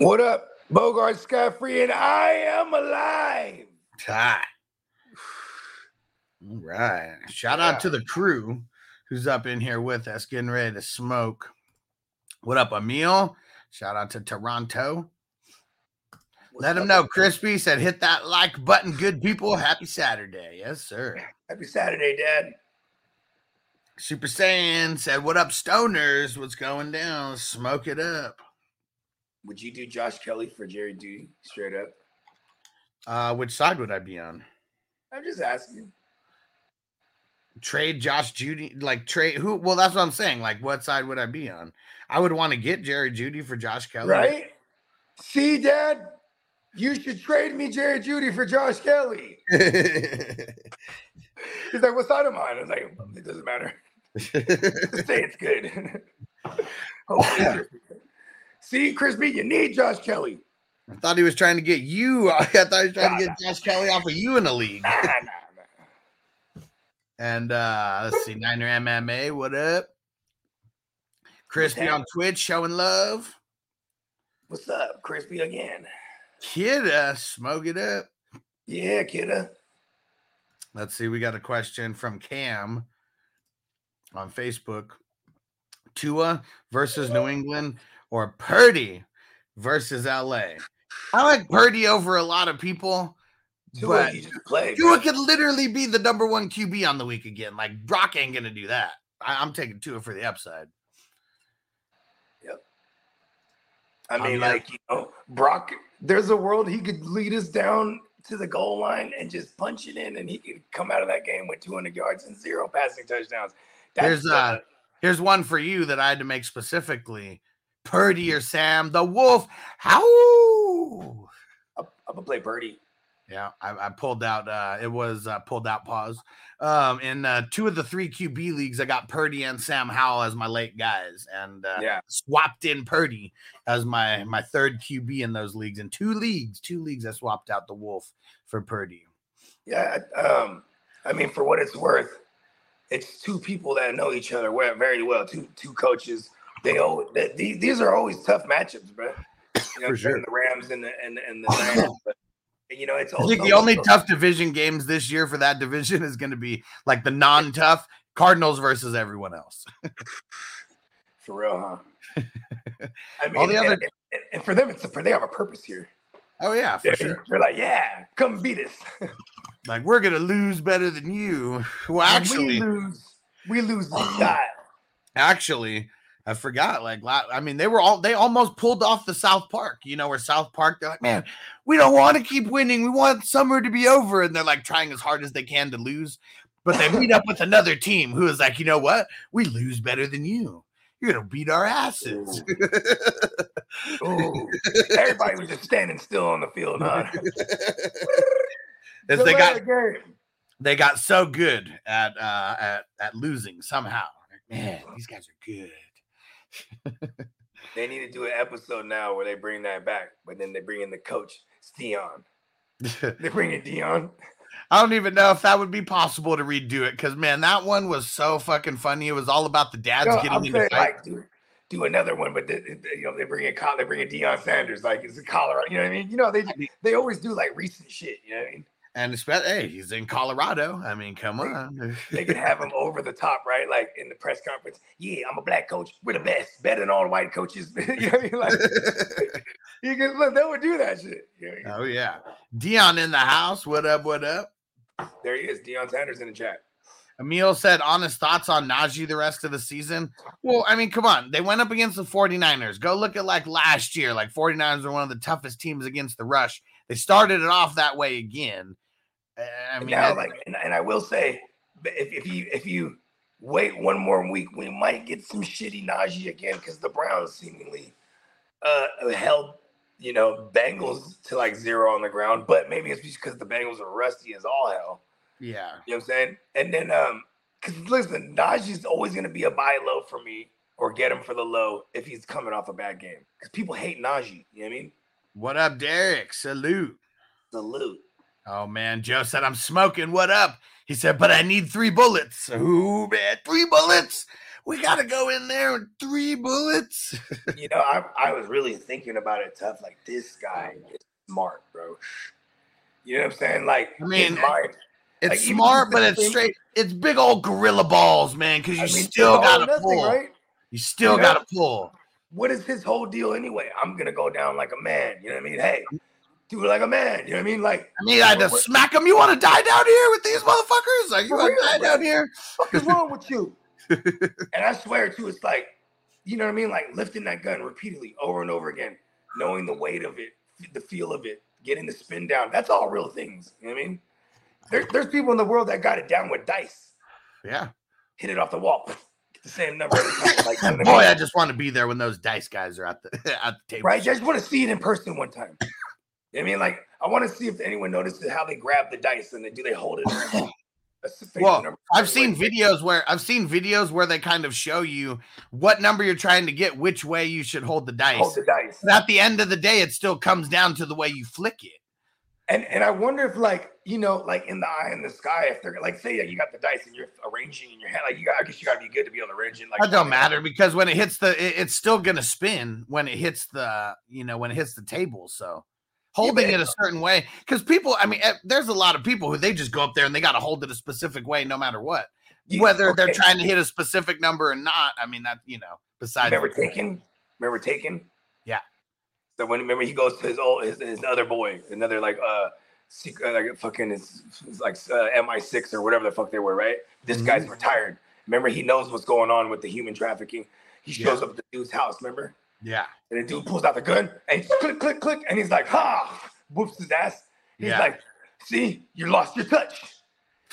What up? Bogard Scott Free, and I am alive. Hi. All right. Shout out to the crew who's up in here with us, getting ready to smoke. What up, Emil? Shout out to Toronto. Let them know. Crispy said, hit that like button, good people. Happy Saturday. Yes, sir. Happy Saturday, Dad. Super Saiyan said, What up, stoners? What's going down? Smoke it up. Would you do Josh Kelley for Jerry Jeudy straight up? Uh, which side would I be on? I'm just asking. Trade Josh Judy, like trade who? Well, that's what I'm saying. Like, what side would I be on? I would want to get Jerry Jeudy for Josh Kelley, Right? See, Dad, you should trade me Jerry Jeudy for Josh Kelley. He's like, what side am I? I was like, it doesn't matter. Say it's good. Hopefully it's good. See, Crispy, you need Josh Kelley. I thought he was trying to get you. I thought he was trying to get Josh Kelley off of you in the league. Nah, nah, nah. And uh let's see, Niner MMA, what up? Crispy on Twitch showing love. What's up, Crispy again? Kidda, smoke it up. Yeah, kidda. Let's see. We got a question from Cam on Facebook. Tua versus New England or Purdy versus LA. I like Purdy over a lot of people, Tua, but. Tua could literally be the number one QB on the week again. Like Brock ain't gonna do that. I, am taking Tua for the upside. Yep. I mean, mean, like you know, Brock. There's a world he could lead us down to the goal line and just punch it in, and he could come out of that game with 200 yards and zero passing touchdowns. Here's uh here's one for you that I had to make specifically. Purdy or Sam, the wolf. How? I'm, I'm gonna play Purdy. Yeah, I, I pulled out. Uh, it was uh, pulled out. Pause. Um, in uh, two of the three QB leagues, I got Purdy and Sam Howell as my late guys, and uh, Yeah. swapped in Purdy as my my third QB in those leagues. In two leagues, two leagues, I swapped out the Wolf for Purdy. Yeah. Um. I mean, for what it's worth, it's two people that know each other very well. Two two coaches. They always they, these, these are always tough matchups, bro. You know, For sure. The Rams and the and, and the Rams, but you know it's I think the only tough division games this year for that division is going to be like the non-tough Cardinals versus everyone else. for real, huh? I mean, All the other- and, and for them, it's for they have a purpose here. Oh yeah, for They're, sure. they're like, yeah, come beat us. Like we're gonna lose better than you. Well, actually, we lose, we lose the style. actually i forgot like i mean they were all they almost pulled off the south park you know where south park they're like man we don't want to keep winning. We want summer to be over. And they're like trying as hard as they can to lose but they meet up with another team who is like you know what? We lose better than you. You're gonna beat our asses. Ooh, everybody was just standing still on the field, huh? As they got they got so good at uh at, at losing somehow. Like, man these guys are good They need to do an episode now where they bring that back, but then they bring in the coach, Deion. They bring in Deion. I don't even know if that would be possible to redo it because man, that one was so fucking funny. It was all about the dads No, getting I'm fight. like do, do another one, but they, they- you know they bring in they bring in Deion Sanders, like it's a Colorado. You know what I mean? You know they they always do like recent shit. You know what I mean? And especially, hey, he's in Colorado. I mean, come on. They could have him over the top, right? Like in the press conference. Yeah, I'm a black coach. We're the best, better than all the white coaches. you know what I mean? Like you can look, they would do that shit. You know what I mean? oh yeah, Deion in the house. What up? What up? There he is, Deion Sanders in the chat. Emil said honest thoughts on Najee the rest of the season. Well, I mean, come on. They went up against the 49ers. Go look at like last year. Like 49ers were one of the toughest teams against the rush. They started it off that way again. I mean, now, that- like, and, and I will say, if, if you if you wait one more week. We might get some shitty Najee again because the Browns seemingly uh, held, you know, Bengals to like zero on the ground. But maybe it's because the Bengals are rusty as all hell. Yeah. You know what I'm saying? And then, um, because listen, Najee's always going to be a buy low for me or get him for the low if he's coming off a bad game. Because people hate Najee. You know what I mean? What up, Derek? Salute. Salute. Oh man, Joe said I'm smoking. What up? He said, but I need three bullets. Ooh, man, three bullets. We gotta go in there with three bullets. you know, I, I was really thinking about it tough. Like this guy is smart, bro. You know what I'm saying? Like, I mean, mind, It's Like, smart, but it's straight. It's big old gorilla balls, man. Because you I mean, still gotta nothing, pull. right? You still Yeah. gotta pull. What is his whole deal anyway? I'm gonna go down like a man. You know what I mean? Hey, do it like a man. You know what I mean? Like, I mean, I had to What- smack him. You want to die down here with these motherfuckers? Like, you want to die bro. down here? What is wrong with you? and I swear too, it's like, you know what I mean? Like lifting that gun repeatedly over and over again, knowing the weight of it, the feel of it, getting the spin down. That's all real things. You know what I mean? There, there's people in the world that got it down with dice, Yeah. hit it off the wall, get the same number. Like, you know what Boy, I I just want to be there when those dice guys are at the at the table. right? I just want to see it in person one time. You know what I mean, like, I want to see if anyone notices how they grab the dice and then do they hold it. Well, I've seen videos where I've seen videos where they kind of show you what number you're trying to get, which way you should hold the dice. hold the dice. But at the end of the day, it still comes down to the way you flick it. And and I wonder if like you know like in the eye in the sky if they're like say you got the dice and you're arranging in your head like you got I guess you got to be good to be able to arrange it like That don't matter because when it hits the, it- it's still gonna spin when it hits the, you know, when it hits the table. So holding but- it a certain way, because people, I mean, eh, there's a lot of people who they just go up there and they got to hold it a specific way no matter what, whether they're trying to hit a specific number or not. I mean, that you know, besides, Remember taken? Remember taken? Yeah. So when remember he goes to his old his, his other boy, another like uh secret like fucking it's, it's like uh, MI6 or whatever the fuck they were, right? This guy's Mm-hmm. retired. Remember he knows what's going on with the human trafficking. He shows up at the dude's house, remember? Yeah, And the dude pulls out the gun and click, click, click, and he's like, ha, whoops his ass. He's Yeah. like, see, you lost your touch.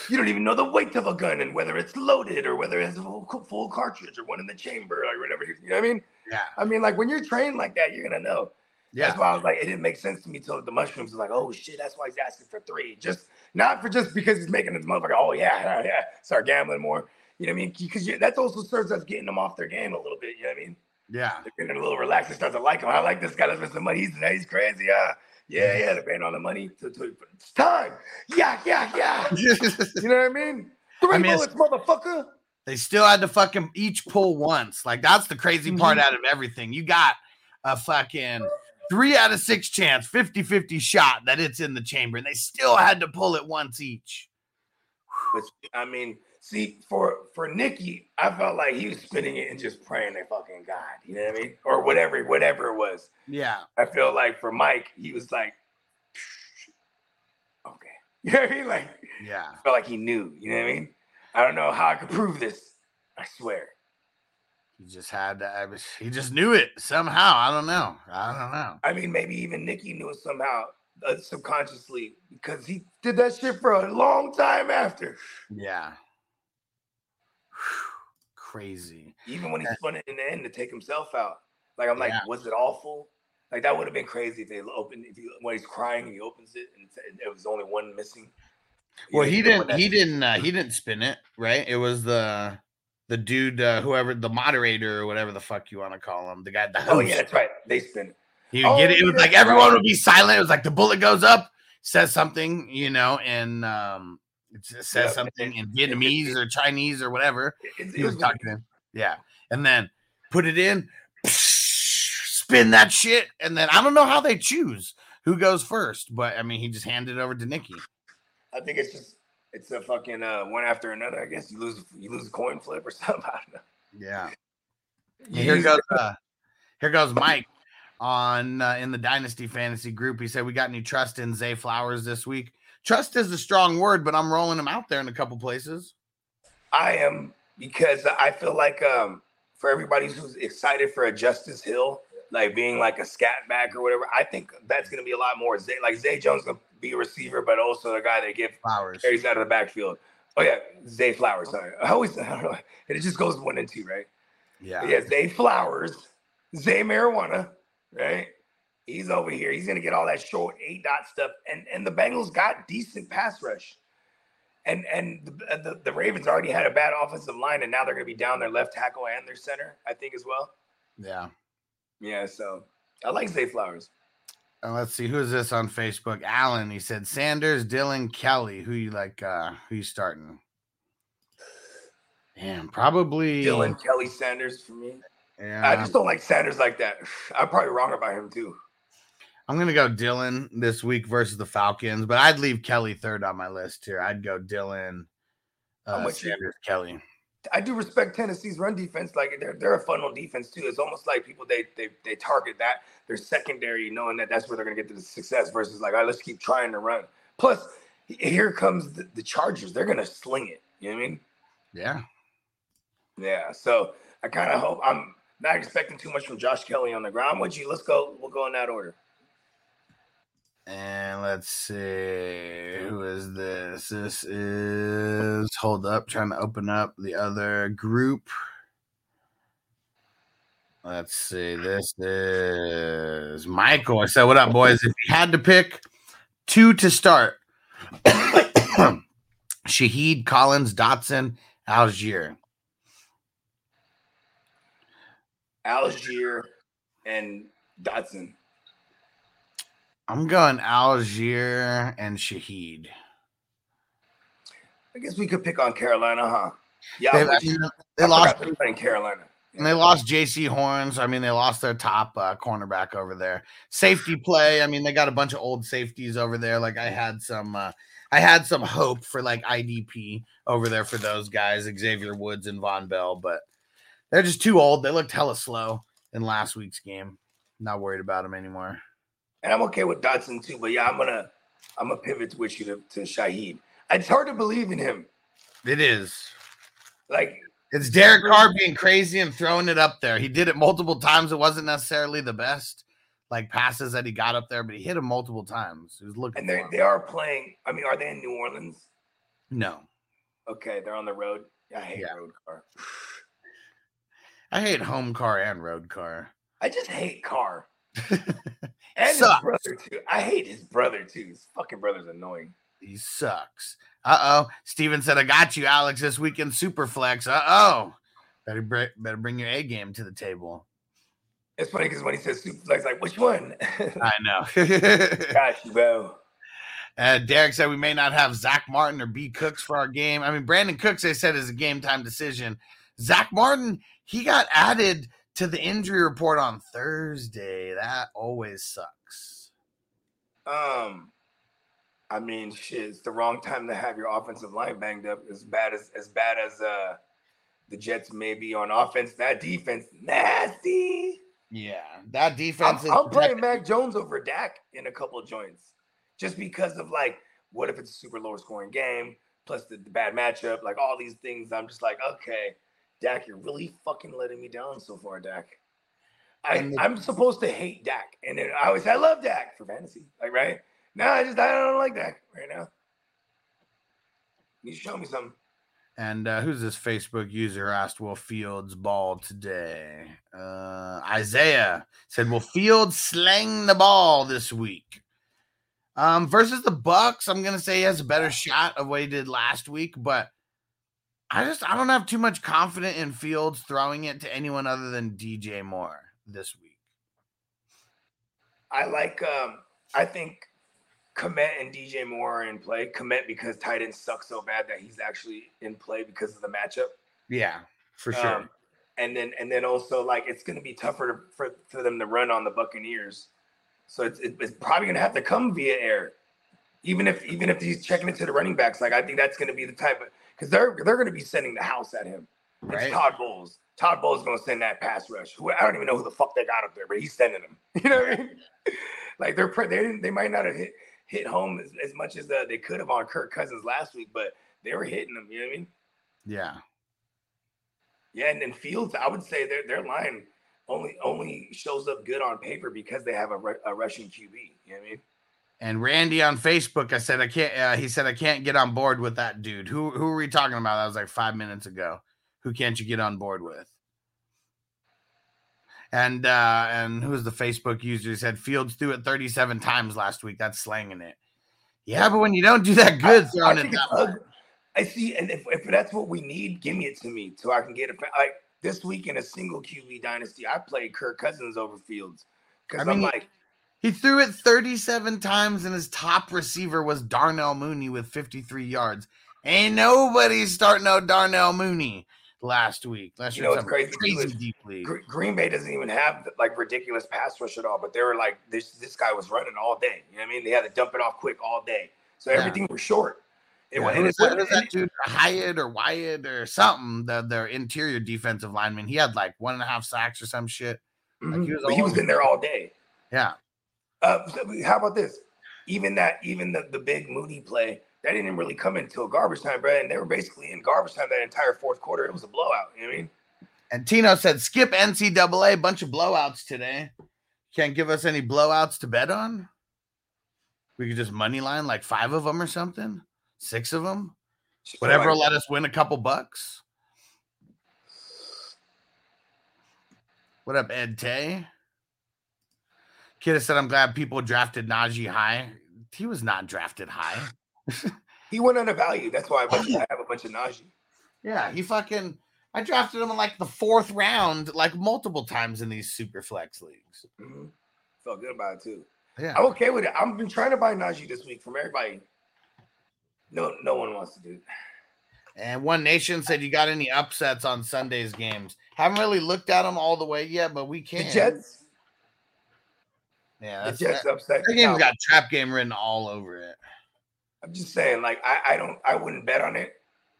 You don't even know the weight of a gun and whether it's loaded or whether it has a full, full cartridge or one in the chamber or whatever. You know what I mean? yeah, I mean, like when you're trained like that, you're gonna know. yeah. That's why I was like, it didn't make sense to me till the mushrooms was like, oh shit, that's why he's asking for three. Just not for just because he's making his motherfucker, oh yeah, yeah, yeah, start gambling more. You know what I mean? Because that also serves us getting them off their game a little bit. You know what I mean? Yeah. They're getting a little relaxed and start to like him. I like this guy. Let's spend some money. He's he's crazy. Uh, yeah, yeah. They're paying all the money. To, to, it's time. Yeah, yeah, yeah. You know what I mean? Three I mean, bullets, motherfucker. they still had to fucking each pull once. Like that's the crazy part Mhm. out of everything. You got a fucking three out of six chance, 50 50 shot that it's in the chamber, and they still had to pull it once each. But I mean, see, for for Nikki, I felt like he was spinning it and just praying to fucking God. You know what I mean? Or whatever, whatever it was. Yeah. I feel like for Mike, he was like, okay. You know what I mean? Like, Yeah. I felt like he knew. You know what I mean? I don't know how I could prove this. I swear. He just had to, I was, he just knew it somehow. I don't know. I don't know. I mean, maybe even Nikki knew it somehow, uh, subconsciously, because he did that shit for a long time after. Yeah. Crazy. Even when he spun it in the end to take himself out. Like, I'm like, Yeah. was it awful? Like, that would have been crazy if they opened, if he, when he's crying, he opens it and there was only one missing. You Well, know, he you know, when didn't. He didn't. Uh, he didn't spin it. Right. It was the the dude, uh, whoever the moderator or whatever the fuck you want to call him, the guy, the host. Oh, yeah, that's right. They spin it. He would get Oh, it. It was like everyone would be silent. It was like the bullet goes up, says something, you know, and um, it just says Yeah, something in it- Vietnamese or Chinese or whatever. It, He was talking in. Yeah, and then put it in, spin that shit, and then I don't know how they choose who goes first, but I mean, he just handed it over to Nikki. I think it's just it's a fucking uh, one after another. I guess you lose you lose a coin flip or something. I don't know. Yeah. Here goes uh, here goes Mike on uh, in the Dynasty Fantasy group. He said we got any trust in Zay Flowers this week. Trust is a strong word, but I'm rolling him out there in a couple places. I am because I feel like um for everybody who's excited for a Justice Hill, like being like a scat back or whatever, I think that's gonna be a lot more. Zay, like Zay Jones gonna be a receiver, but also the guy that gives Flowers. carries out of the backfield. Oh yeah, Zay Flowers. Sorry, I always I don't know. It just goes one and two, right? Yeah. Yeah, Zay Flowers, Zay Marijuana, right? He's over here. He's gonna get all that short eight dot stuff, and and the Bengals got decent pass rush, and and the, the, the Ravens already had a bad offensive line, and now they're gonna be down their left tackle and their center, I think as well. Yeah. Yeah, so I like Zay Flowers. Uh, let's see who's this on Facebook. Alan. He said Sanders, Dillon, Kelley. Who you like? uh Who you starting? Damn, probably Dillon Kelley Sanders for me. Yeah, I just don't like Sanders like that. I'm probably wrong about him too. I'm gonna go Dillon this week versus the Falcons, but I'd leave Kelley third on my list here. I'd go Dillon, uh. Sanders, Kelley. I do respect Tennessee's run defense. Like they're they're a funnel defense too. It's almost like people they they they target that their secondary, knowing that that's where they're gonna get to the success. Versus like, all right, let's keep trying to run. Plus, here comes the, the Chargers. They're gonna sling it. You know what I mean? Yeah, Yeah. So I kind of hope I'm not expecting too much from Josh Kelley on the ground. Would you, let's go. We'll go in that order. And let's see who is this. This is hold up, trying to open up the other group. Let's see. This is Michael. I said, "What up, boys? If you had to pick two to start, Shaheed, Collins, Dotson, Allgeier." Allgeier and Dotson. I'm going Allgeier and Shaheed. I guess we could pick on Carolina, huh? Yeah, They, with they lost they're Carolina. and they lost Jaycee Horns. I mean, they lost their top uh, cornerback over there. Safety play. I mean, they got a bunch of old safeties over there. Like I had some, uh, I had some hope for like IDP over there for those guys, Xavier Woods and Vonn Bell, but they're just too old. They looked hella slow in last week's game. Not worried about them anymore. And I'm okay with Dotson too, but yeah, I'm gonna I'm gonna pivot with you to, to Shaheed. It's hard to believe in him. It is. Like It's Derek Carr being crazy and throwing it up there. He did it multiple times. It wasn't necessarily the best like passes that he got up there, but he hit him multiple times. He was looking and they they are playing. I mean, are they in New Orleans? No. Okay, they're on the road. I hate Yeah. road Carr. I hate home Carr and road Carr. I just hate Carr. And his Sucks. brother too. I hate his brother too. His fucking brother's annoying. He sucks. Uh oh. Steven said, I got you, Alex, this weekend Superflex. Uh oh. Better, br- better bring your A game to the table. It's funny because when he says suplex, like which one? I know. Got you, bro. Uh, Derek said we may not have Zack Martin or B Cooks for our game. I mean, Brandin Cooks, they said, is a game time decision. Zack Martin, he got added to the injury report on Thursday. That always sucks. Um, I mean, shit, it's the wrong time to have your offensive line banged up. As bad as as bad as uh the Jets may be on offense, that defense nasty. Yeah, that I'm, defense is. I'm playing Mac Jones over Dak in a couple of joints, just because of like, what if it's a super low scoring game plus the, the bad matchup, like all these things. I'm just like, okay, Dak, you're really fucking letting me down so far, Dak. I, the- I'm supposed to hate Dak, and then I always say I love Dak for fantasy, like right. No, I just I don't like Dak right now. You show me something. And uh, who's this Facebook user asked, Will Fields ball today? Uh, Isaiah said, Will Fields slang the ball this week? Um, versus the Bucks, I'm gonna say he has a better shot of what he did last week, but I just I don't have too much confidence in Fields throwing it to anyone other than DJ Moore this week. I like. um I think Kmet and DJ Moore are in play. Kmet because tight ends suck so bad that he's actually in play because of the matchup. Yeah, for sure. Um, and then and then also like it's going to be tougher to, for for them to run on the Buccaneers. So it's it's probably going to have to come via air. Even if even if he's checking it to the running backs, like I think that's going to be the type of because they're they're going to be sending the house at him. Right. It's Todd Bowles. Todd Bowles going to send that pass rush. Who I don't even know who the fuck they got up there, but he's sending them. You know what I mean? like they're they didn't they might not have hit hit home as, as much as uh, they could have on Kirk Cousins last week, but they were hitting them. You know what I mean? yeah. Yeah, and then Fields, I would say their their line only only shows up good on paper because they have a, a rushing QB. You know what I mean? And Randy on Facebook, I said I can't. Uh, he said I can't get on board with that dude. Who who were we talking about? That was like five minutes ago. Who can't you get on board with? And uh and who's the Facebook user? He said Fields threw it 37 times last week. That's slanging it. Yeah, but when you don't do that good, I, throwing I it that. I see, and if, if that's what we need, give me it to me so I can get it. Like this week in a single QB dynasty, I played Kirk Cousins over Fields because I I'm mean, like, He threw it 37 times, and his top receiver was Darnell Mooney with 53 yards. Ain't nobody starting out Darnell Mooney last week. Unless You know what's crazy, crazy is league. Green Bay doesn't even have like ridiculous pass rush at all, but they were like, this this guy was running all day. You know what I mean? They had to dump it off quick all day, so Yeah. everything was short. It, Yeah, and was it that, wasn't- who was that dude? Hyatt or Wyatt or something. The, their interior defensive lineman. He had like one and a half sacks or some shit. Mhm. he was But he was in there all day. Yeah. Uh, how about this? Even that, even the, the big Mooney play, that didn't really come until garbage time, bro. And they were basically in garbage time that entire fourth quarter. It was a blowout. You know what I mean? And Tino said, skip NCAA. Bunch of blowouts today. Can't give us any blowouts to bet on. We could just money line like five of them or something, six of them. Whatever let us win a couple bucks. What up, Ed Tay? Kid said, I'm glad people drafted Najee high. He was not drafted high. He went undervalued. That's why I, bunch, I have a bunch of Najee. Yeah, he fucking. I drafted him in like the fourth round, like multiple times in these super flex leagues. Mhm. Felt good about it too. Yeah. I'm okay with it. I've been trying to buy Najee this week from everybody. No, no one wants to do. it. And One Nation said, You got any upsets on Sunday's games? Haven't really looked at them all the way yet, but we The can. Jets, Yeah, the that's, Jets that, upset. that the game's got trap game written all over it. I'm just saying, like, I, I don't, I wouldn't bet on it,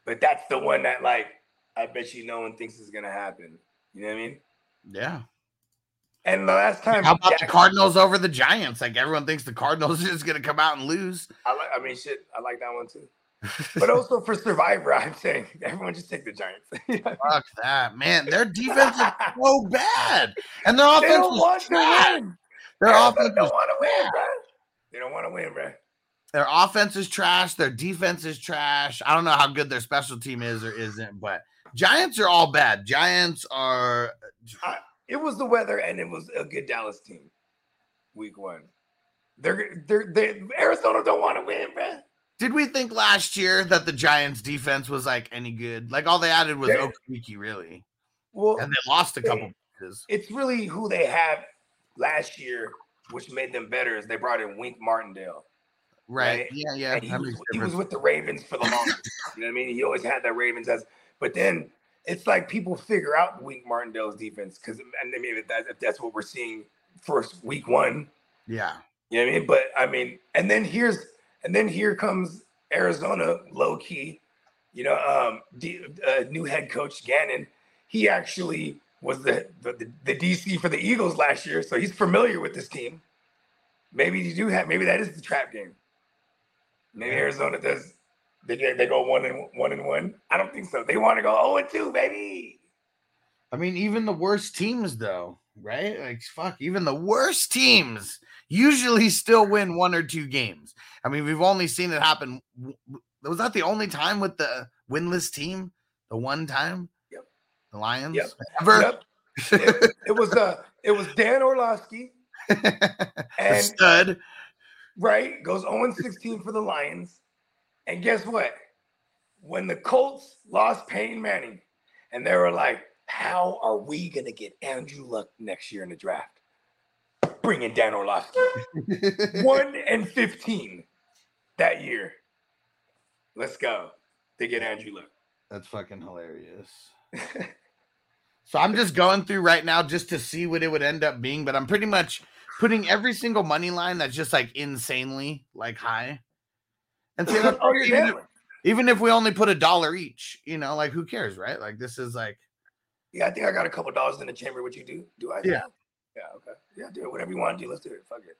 but that's the one that, like, I bet you no one thinks is gonna happen. You know what I mean? Yeah. And the last time, How about the Cardinals over the Giants? Like everyone thinks the Cardinals just gonna come out and lose. I like, I mean, shit, I like that one too. But also for Survivor, I'm saying everyone just take the Giants. Fuck that, man. Their defense is so bad, and their offense was trash. Their They offense don't want to win, bro. They don't want to win, bro. their offense is trash. Their defense is trash. I don't know how good their special team is or isn't, but Giants are all bad. Giants are It was the weather, and it was a good Dallas team. Week one, they're they're they Arizona don't want to win, bro. Did we think last year that the Giants defense was like any good? Like all they added was Okereke, really, Well, and they lost a couple it's really who they had last year, which made them better. Is they brought in Wink Martindale. Right? right? Yeah, yeah. and he was, he was with the Ravens for the longest. you know what I mean? He always had that Ravens as, but then it's like people figure out Wink Martindale's defense because, and I mean, if, that, if that's what we're seeing first week one, yeah. you know what I mean? But I mean, and then here's, and then here comes Arizona, low key, you know, um, D, uh, new head coach Gannon. He actually was the, the the DC for the Eagles last year, so he's familiar with this team. Maybe you do have, maybe that is the trap game. Maybe Arizona does. They, they go one and one and one. I don't think so. They want to go zero and two, baby. I mean, even the worst teams, though, right? Like, fuck, even the worst teams usually still win one or two games. I mean, we've only seen it happen. Was that the only time with the winless team? The one time? Lions? Yep. Ever? Yep. It, it was uh it was Dan Orlovsky and stud. right goes 0 16 for the Lions. And guess what? When the Colts lost Peyton Manning, and they were like, How are we gonna get Andrew Luck next year in the draft? Bring in Dan Orlovsky. One and 15 that year. Let's go. They get Andrew Luck. That's fucking hilarious. so I'm just going through right now just to see what it would end up being, but I'm pretty much putting every single money line that's just like insanely like high. And see, oh, even, if, even if we only put a dollar each, you know, like who cares, right? Like this is like Yeah, I think I got a couple dollars in the chamber. What you do? Do I? Yeah. Yeah. Okay. Yeah. Do it. Whatever you want to do. Let's do it. Fuck it.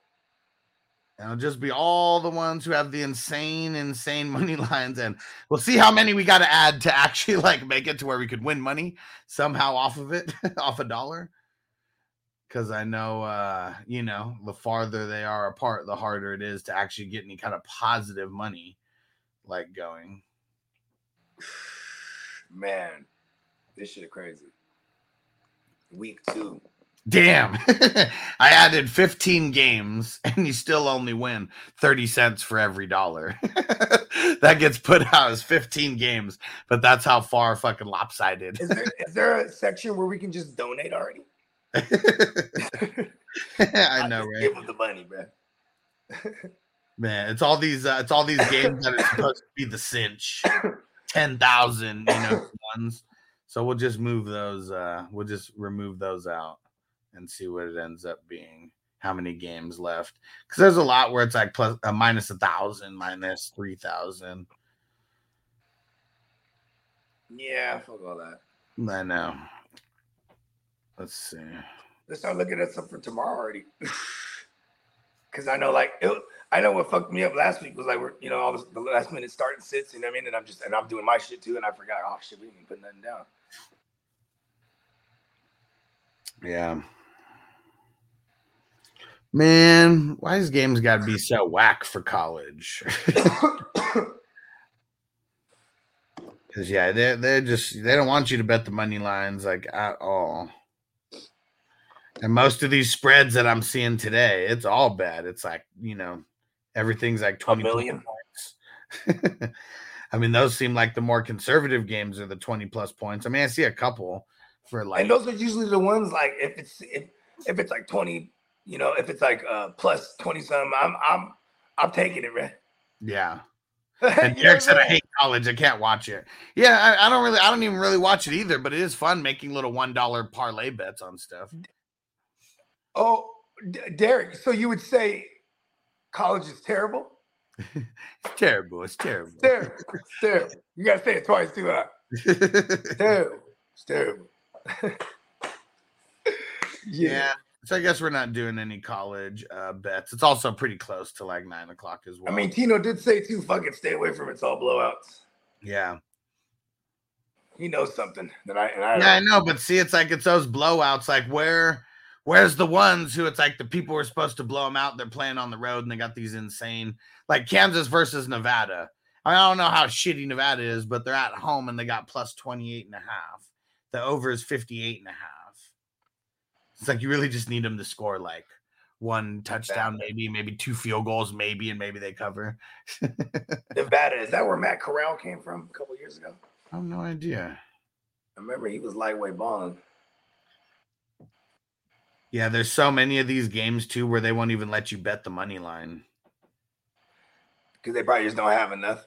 It'll just be all the ones who have the insane, insane money lines, and we'll see how many we got to add to actually like make it to where we could win money somehow off of it, off a dollar. because I know, uh, you know, the farther they are apart, the harder it is to actually get any kind of positive money like going. Man, this shit crazy. Week two. Damn. I added 15 games and you still only win 30 cents for every dollar. that gets put out as 15 games, but that's how far fucking lopsided. Is there is there a section where we can just donate already? I know, right? Give them the money, bro. Man, it's all these uh, it's all these games that are supposed to be the cinch. 10,000, you know, ones. So we'll just move those uh we'll just remove those out and see what it ends up being. How many games left? Because there's a lot where it's like plus uh, minus a thousand, minus three thousand. Yeah, fuck all that. I know. Let's see. Let's start looking at something for tomorrow already. Cause I know like it, I know what fucked me up last week was like we're you know all this, the last minute starting sits, you know what I mean? And I'm just and I'm doing my shit too, and I forgot, oh shit, we didn't put nothing down. Yeah. Man, why does games got to be so whack for college? Because yeah, they're they're just they don't want you to bet the money lines like at all. And most of these spreads that I'm seeing today, it's all bad. It's like you know, everything's like twenty plus million? points. I mean, those seem like the more conservative games are the twenty plus points. I mean, I see a couple for like and those are usually the ones like if it's if, if it's like 20, you know, if it's like uh plus 20 something, I'm I'm I'm taking it, man. yeah. And Derek said, I'm hate college. I can't watch it." Yeah, I, I don't really, I don't even really watch it either. But it is fun making little one dollar parlay bets on stuff. Oh, D- Derek, so you would say college is terrible? It's terrible. It's terrible. Terrible. It's terrible. You gotta say it twice too, huh? Terrible. It's terrible. yeah. So I guess we're not doing any college uh, bets. It's also pretty close to like nine o'clock as well. I mean, Tino did say too, fucking stay away from it. It's all blowouts. yeah, He knows something that I and I yeah, I know. But see, it's like it's those blowouts. Like where, where's the ones who it's like the people who are supposed to blow them out? They're playing on the road and they got these insane, like Kansas versus Nevada. I don't know how shitty Nevada is, but they're at home and they got plus 28 and a half. The over is 58 and a half. It's like you really just need them to score like one touchdown, maybe, maybe two field goals, maybe, and maybe they cover. Nevada, is that where Matt Corral came from a couple years ago? I have no idea. I remember he was lightweight balling. Yeah, there's so many of these games too where they won't even let you bet the money line. Because they probably just don't have enough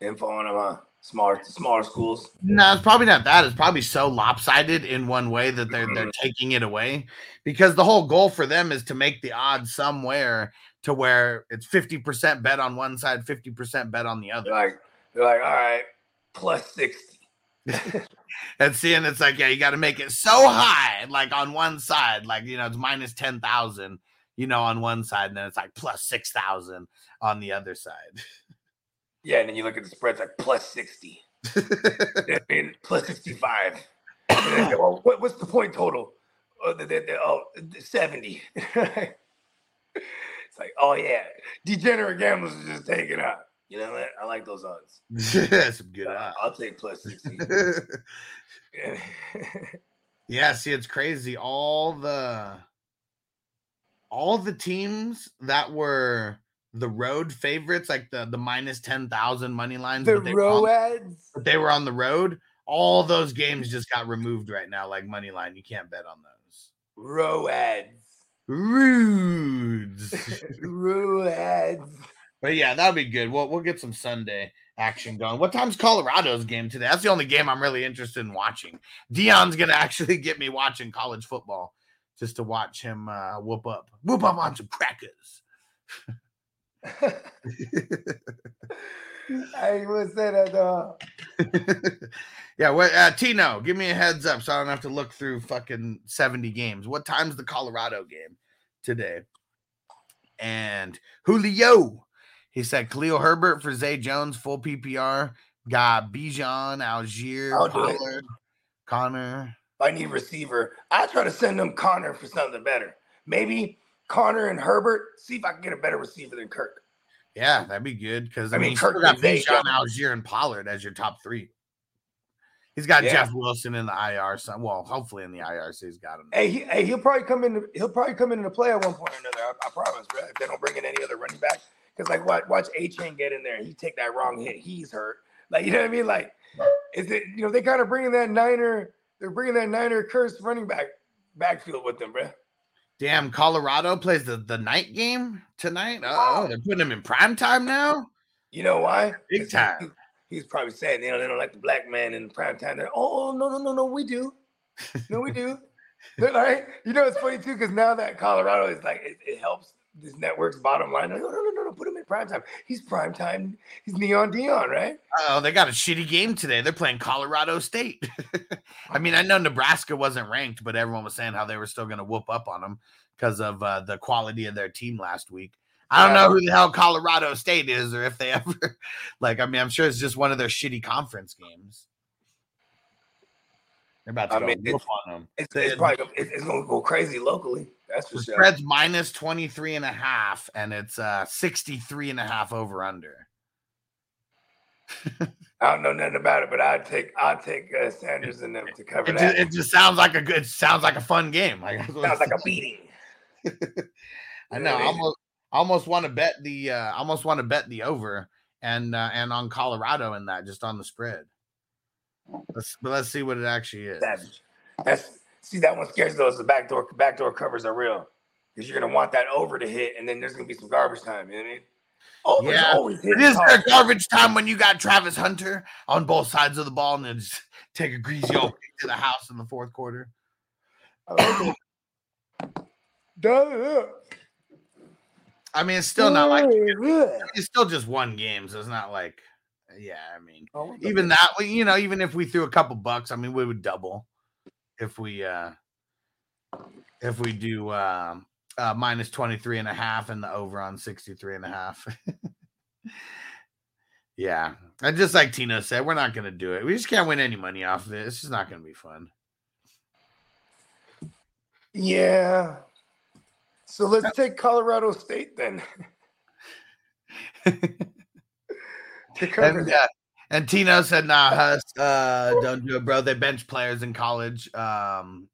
info on them, huh? Smaller, smaller schools. No, it's probably not that. It's probably so lopsided in one way that they're they're mm-hmm. taking it away because the whole goal for them is to make the odds somewhere to where it's 50% bet on one side, 50% bet on the They're other. like, they're like, all right, plus 60. And seeing it's like, yeah, you got to make it so high, like on one side, like you know, it's minus 10,000, you know, on one side, and then it's like plus 6,000 on the other side. Yeah, and then you look at the spreads like plus 60. I mean, plus 65. And then, well, what, what's the point total? Oh, they, they, they- oh 70. it's like, oh, yeah. Degenerate gamblers are just taking out. You know what? I like those odds. That's some good odds. I'll take plus 60. Yeah, see, it's crazy. All the all the teams that were the road favorites, like the the minus ten thousand money lines, the but they, were on, Roads. but they were on the road. All those games just got removed right now, like money line. You can't bet on those. Roads. Rudes. Roads. but yeah, that'll be good. We'll we'll get some Sunday action going. What time's Colorado's game today? That's the only game I'm really interested in watching. Deion's gonna actually get me watching college football just to watch him uh, whoop up, whoop up on some crackers. I would say that uh yeah, what uh, Tino, give me a heads up so I don't have to look through fucking 70 games. What time's the Colorado game today? And Julio, he said Khalil Herbert for Zay Jones, full PPR. Got Bijan, Allgeier, I'll do it. Pollard, Connor. I need receiver, I try to send them Connor for something better. Maybe Connor and Herbert. See if I can get a better receiver than Kirk. Yeah, that'd be good because I, I mean, Kirk got Bijan. Allgeier, and Pollard as your top three. He's got Yeah. Jeff Wilson in the IR. So, well, hopefully in the IR, so he's got him. Hey, he, hey, he'll probably come in. He'll probably come into play at one point or another. I, I promise, bro. If they don't bring in any other running back, because like watch, watch Achane get in there. and He take that wrong hit. He's hurt. Like you know what I mean? Like, is it? You know they kind of bringing that Niner. They're bringing that Niner curse running back backfield with them, bro. Damn, Colorado plays the, the night game tonight. Uh, oh, they're putting him in prime time now. You know why? Big time. he- he's probably saying, you know, they don't like the black man in prime time. They're, oh, oh no, no, no, no, we do. No, we do. They're like, you know, it's funny too, because now that Colorado is like, it, it helps this network's bottom line. Like, no, no, no, no, no, put him in prime time. He's prime time. He's Neon Deion, right? Oh, they got a shitty game today. They're playing Colorado State. I mean, I know Nebraska wasn't ranked, but everyone was saying how they were still going to whoop up on them because of uh, the quality of their team last week. I don't know who the hell Colorado State is or if they ever like. I mean, I'm sure it's just one of their shitty conference games. They're about to I go mean, whoop it's- on them. It's, it's probably it's, it's going to go crazy locally. That's for The sure. spread's minus 23 and a half, and it's uh 63 and a half over under. I don't know nothing about it, but I'd take I'd take uh, Sanders and them to cover It that. just, it just sounds like a good sounds like a fun game. Like, Sounds like a beating. I know. I almost almost want to bet the uh I almost want to bet the over and uh, and on Colorado in that just on the spread. Let's but let's see what it actually is. Savage. That's see that one scares those. The backdoor backdoor covers are real because you're gonna want that over to hit, and then there's gonna be some garbage time. You know what I mean? Overs Yeah, always It is their garbage time when you got Travis Hunter on both sides of the ball and then just take a greasy old kick to the house in the fourth quarter. I like it. Duh. I mean, it's still not like it's still just one game, so it's not like yeah, I mean Oh, even that you know, even if we threw a couple bucks, I mean we would double if we uh if we do um uh minus 23 and a half and the over on 63 and a half. yeah. And just like Tino said, we're not gonna do it. We just can't win any money off of it. It's just not gonna be fun. yeah. So let's take Colorado State then. to cover And, that. And Tino said, nah, Huss, uh, don't do it, bro. They bench players in college. Um,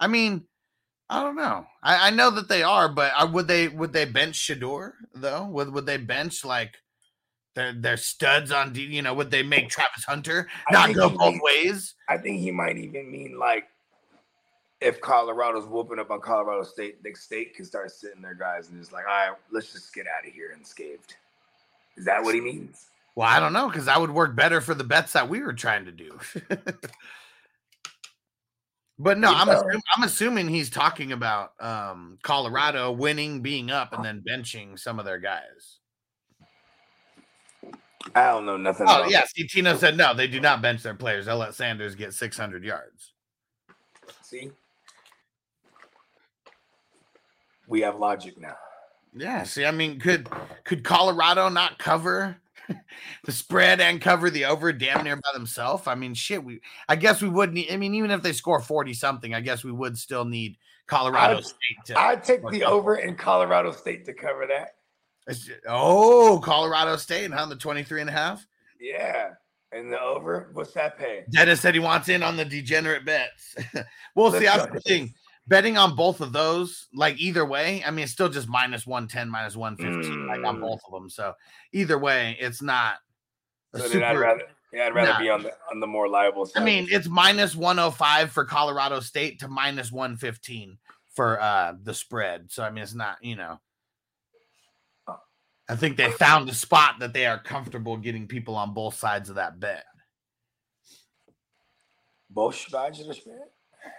I mean, I don't know. I, I know that they are, but uh, would they would they bench Shedeur though? Would would they bench like their their studs on You know, would they make Travis Hunter not go both ways? I think he might even mean like if Colorado's whooping up on Colorado State, the state can start sitting their guys and just like, all right, let's just get out of here unscathed. Is that what he means? Well, I don't know because that would work better for the bets that we were trying to do. but no, I'm assuming, I'm assuming he's talking about um, Colorado winning, being up, and then benching some of their guys. I don't know nothing. Oh about yeah, see, Tino said no, they do not bench their players. They'll let Sanders get 600 yards. See, we have logic now. Yeah, see, I mean, could could Colorado not cover the spread and cover the over damn near by themselves? I mean, shit, we I guess we would need. I mean, even if they score 40 something, I guess we would still need Colorado I'd- State to. I'd take the over in Colorado State to cover that. It's ju- oh, Colorado State, and huh? The 23 and a half. Yeah. And the over, what's that pay? Dennis said he wants in on the degenerate bets. well, see, Let's that's go. the thing. Betting on both of those, like either way, I mean, it's still just minus 110, minus 115, like on Mm. both of them. So either way, it's not So then I'd rather, yeah, I'd rather Nah. be on the on the more liable side. I mean, it's minus 105 for Colorado State to minus 115 for uh the spread. So I mean, it's not, you know. I think they found a spot that they are comfortable getting people on both sides of that bet. both sides of the spread.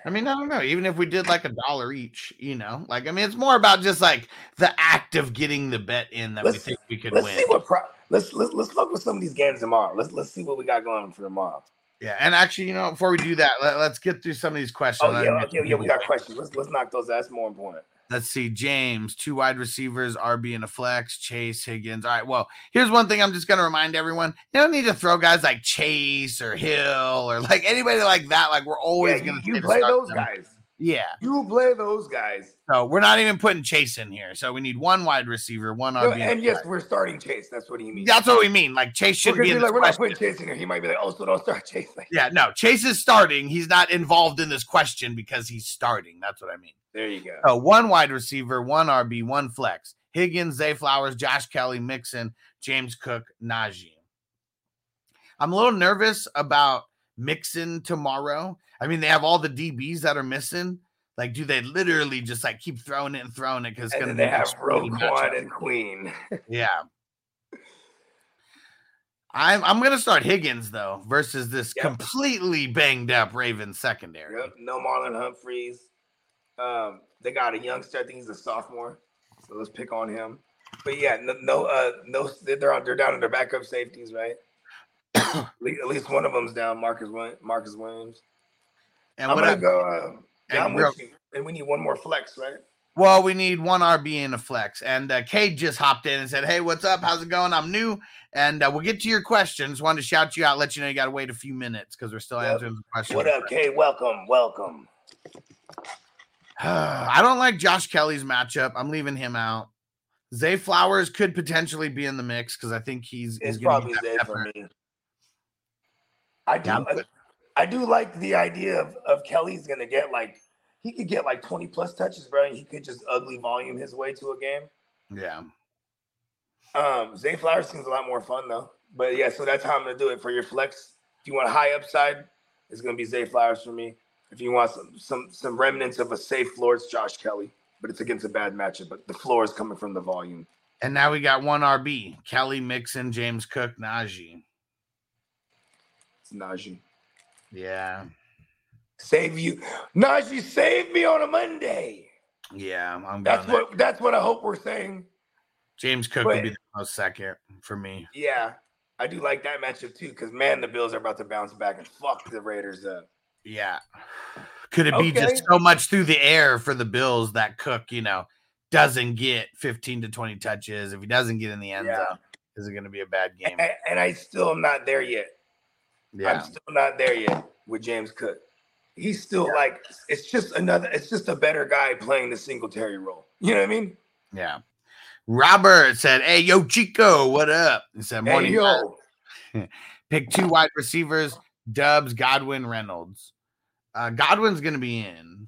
I mean, I don't know. Even if we did like a dollar each, you know, like I mean, it's more about just like the act of getting the bet in that we Let's- think we could Let's win. see what pro- let's let's let's look with some of these games tomorrow. Let's let's see what we got going for tomorrow. Yeah, and actually, you know, before we do that, let, us get through some of these questions. Oh yeah, okay, oh, yeah, we got questions. Let's let's knock those. Out. That's more important. Let's see. James, two wide receivers, RB and a flex, Chase Higgins. All right. Well, here's one thing I'm just going to remind everyone. You don't need to throw guys like Chase or Hill or like anybody like that. Like we're always yeah, going to you play those them. guys. Yeah. You play those guys. So we're not even putting Chase in here. So we need one wide receiver, one RB. No, and yes, we're starting Chase. That's what he means. That's what we mean. Like Chase should be in like, we're not putting Chase in here. He might be like, oh, so don't start Chase. yeah, no, Chase is starting. He's not involved in this question because he's starting. That's what I mean. There you go. So one wide receiver, one RB, one flex. Higgins, Zay Flowers, Josh Kelley, Mixon, James Cook, Najee. I'm a little nervous about Mixon tomorrow. I mean, they have all the DBs that are missing. Like, do they literally just like keep throwing it and throwing it? Because they have Roquan and Queen. yeah. I'm I'm gonna start Higgins though versus this yep. completely banged up Ravens secondary. Yep. No Marlon Humphreys. Um, they got a youngster. I think he's a sophomore. So let's pick on him. But yeah, no, no, uh, no. They're on, they're down in their backup safeties, right? at least one of them's down. Marcus Marcus Williams. And I'm gonna I, go. Uh, with you. And we need one more flex, right? Well, we need one RB and a flex. And uh, Cade just hopped in and said, Hey, what's up? How's it going? I'm new. And uh, we'll get to your questions. Wanted to shout you out, let you know you got to wait a few minutes because we're still yep. answering the questions. What up, Cade? Welcome. Welcome. I don't like Josh Kelley's matchup. I'm leaving him out. Zay Flowers could potentially be in the mix because I think he's, it's he's probably Zay for me. I do. Yeah, I do like the idea of, of Kelley's gonna get like he could get like 20 plus touches, bro. And he could just ugly volume his way to a game. Yeah. Um, Zay Flowers seems a lot more fun though. But yeah, so that's how I'm gonna do it for your flex. If you want high upside, it's gonna be Zay Flowers for me. If you want some some some remnants of a safe floor, it's Josh Kelley, But it's against a bad matchup. But the floor is coming from the volume. And now we got one RB: Kelley, Mixon, James Cook, Najee. It's Najee. Yeah. Save you. Najee, save me on a Monday. Yeah, I'm that's what that's what I hope we're saying. James Cook but, would be the most second for me. Yeah, I do like that matchup too, because man, the Bills are about to bounce back and fuck the Raiders up. Yeah. Could it be just so much through the air for the Bills that Cook, you know, doesn't get 15 to 20 touches? If he doesn't get in the end yeah. zone, is it going to be a bad game? And, and I still am not there yet. Yeah. I'm still not there yet with James Cook. He's still yeah. like it's just another. It's just a better guy playing the Singletary role. You know what I mean? Yeah. Robert said, "Hey, yo, Chico, what up?" He said, "Morning, hey, yo." Pick two wide receivers: Doubs, Godwin, Reynolds. Uh, Godwin's gonna be in.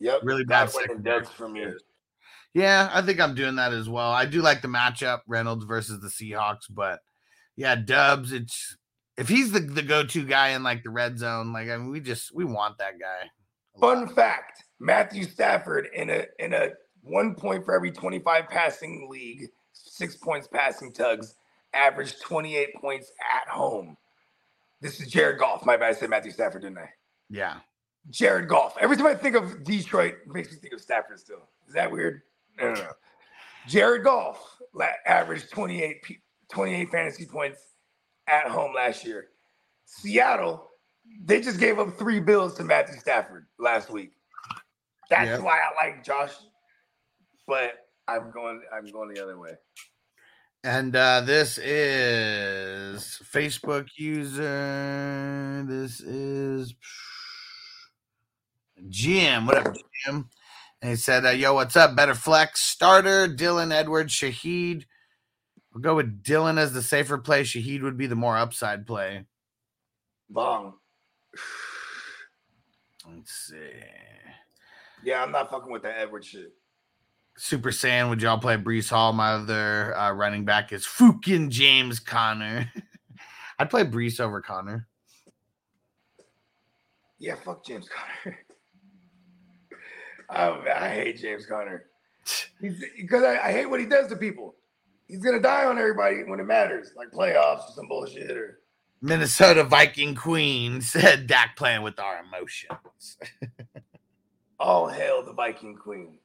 Yep, really bad. Godwin Doubs for me. Yeah, I think I'm doing that as well. I do like the matchup, Reynolds versus the Seahawks, but yeah, Doubs. It's if he's the, the go-to guy in like the red zone, like I mean, we just we want that guy. Fun fact: Matthew Stafford in a in a one point for every 25 passing league, six points passing tugs, averaged 28 points at home. This is Jared Goff. My bad, I said Matthew Stafford, didn't I? Yeah. Jared Goff. Every time I think of Detroit, makes me think of Stafford still. Is that weird? No, no, no. Jared Goff averaged 28, 28 fantasy points at home last year. Seattle, they just gave up three bills to Matthew Stafford last week. That's yep. why I like Josh, but I'm going. I'm going the other way. And uh, this is Facebook user. This is Jim. Whatever, Jim. And he said, uh, "Yo, what's up? Better flex starter Dillon Edwards Shaheed We'll go with Dillon as the safer play. Shaheed would be the more upside play. Bong. Let's see. Yeah, I'm not fucking with that Edward shit. Super Saiyan, would y'all play Breece Hall? My other uh, running back is fucking James Conner. I'd play Breece over Conner. Yeah, fuck James Conner. oh, man, I hate James Conner. Because I, I hate what he does to people he's gonna die on everybody when it matters, like playoffs or some bullshit or Minnesota Viking Queen said Dak playing with our emotions. All hail the Viking Queen.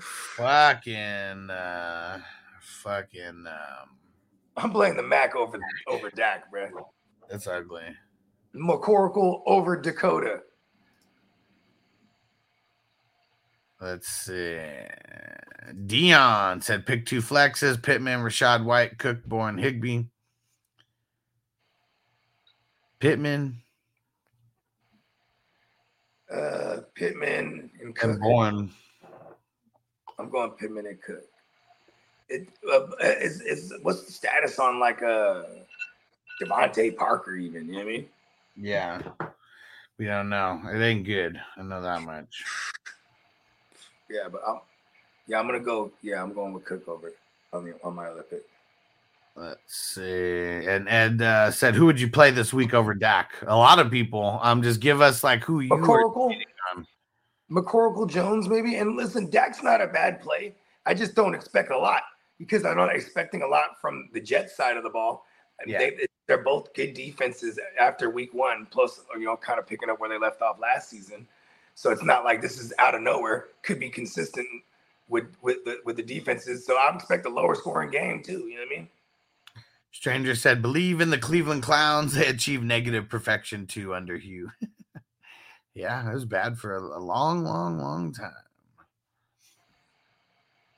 Fucking uh fucking um I'm playing the Mac over over Dak, bro. That's ugly. McCorkle over Dakota. Let's see. Deion said pick two flexes: Pittman, Rachaad White, Cookborn, Higbee. Pittman Uh, Pittman and and Cook. Bourne. I'm going Pittman and Cook. It uh, is is what's the status on like uh DeVante Parker even? You know what I mean? Yeah, we don't know. It ain't good. I know that much. Yeah, but I'm yeah I'm gonna go. Yeah, I'm going with Cook over on the on my other pick. Let's see. And Ed uh, said, "Who would you play this week over Dak?" A lot of people. Um, just give us like who you. Are. McCorkle Jones maybe. And listen, Dak's not a bad play. I just don't expect a lot because I'm not expecting a lot from the Jets side of the ball. Yeah. They, they're both good defenses after week one, plus you know, kind of picking up where they left off last season. So it's not like this is out of nowhere. Could be consistent with with the with the defenses. So I expect a lower scoring game too. You know what I mean? Stranger said, "Believe in the Cleveland Clowns. They achieved negative perfection too under Hue." yeah, it was bad for a, long, long, long time.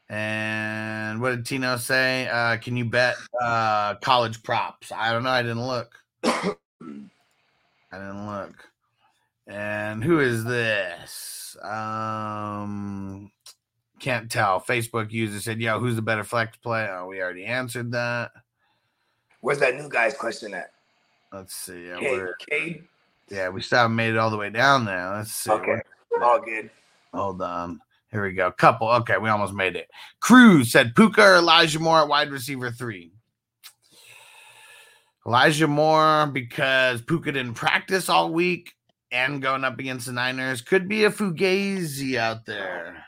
And what did Tino say? Uh, can you bet uh, college props? I don't know. I didn't look. I didn't look. And who is this? Um, can't tell. Facebook user said, "Yo, who's the better flex play?" Oh, we already answered that. Where's that new guy's question at? Let's see. Cade. Cade? Yeah, we still haven't made it all the way down there. Let's see. Okay, all good. Hold on. Here we go. Couple. Okay, we almost made it. Cruz said Puka or Elijah Moore at wide receiver three. Elijah Moore because Puka didn't practice all week and going up against the Niners could be a fugazi out there.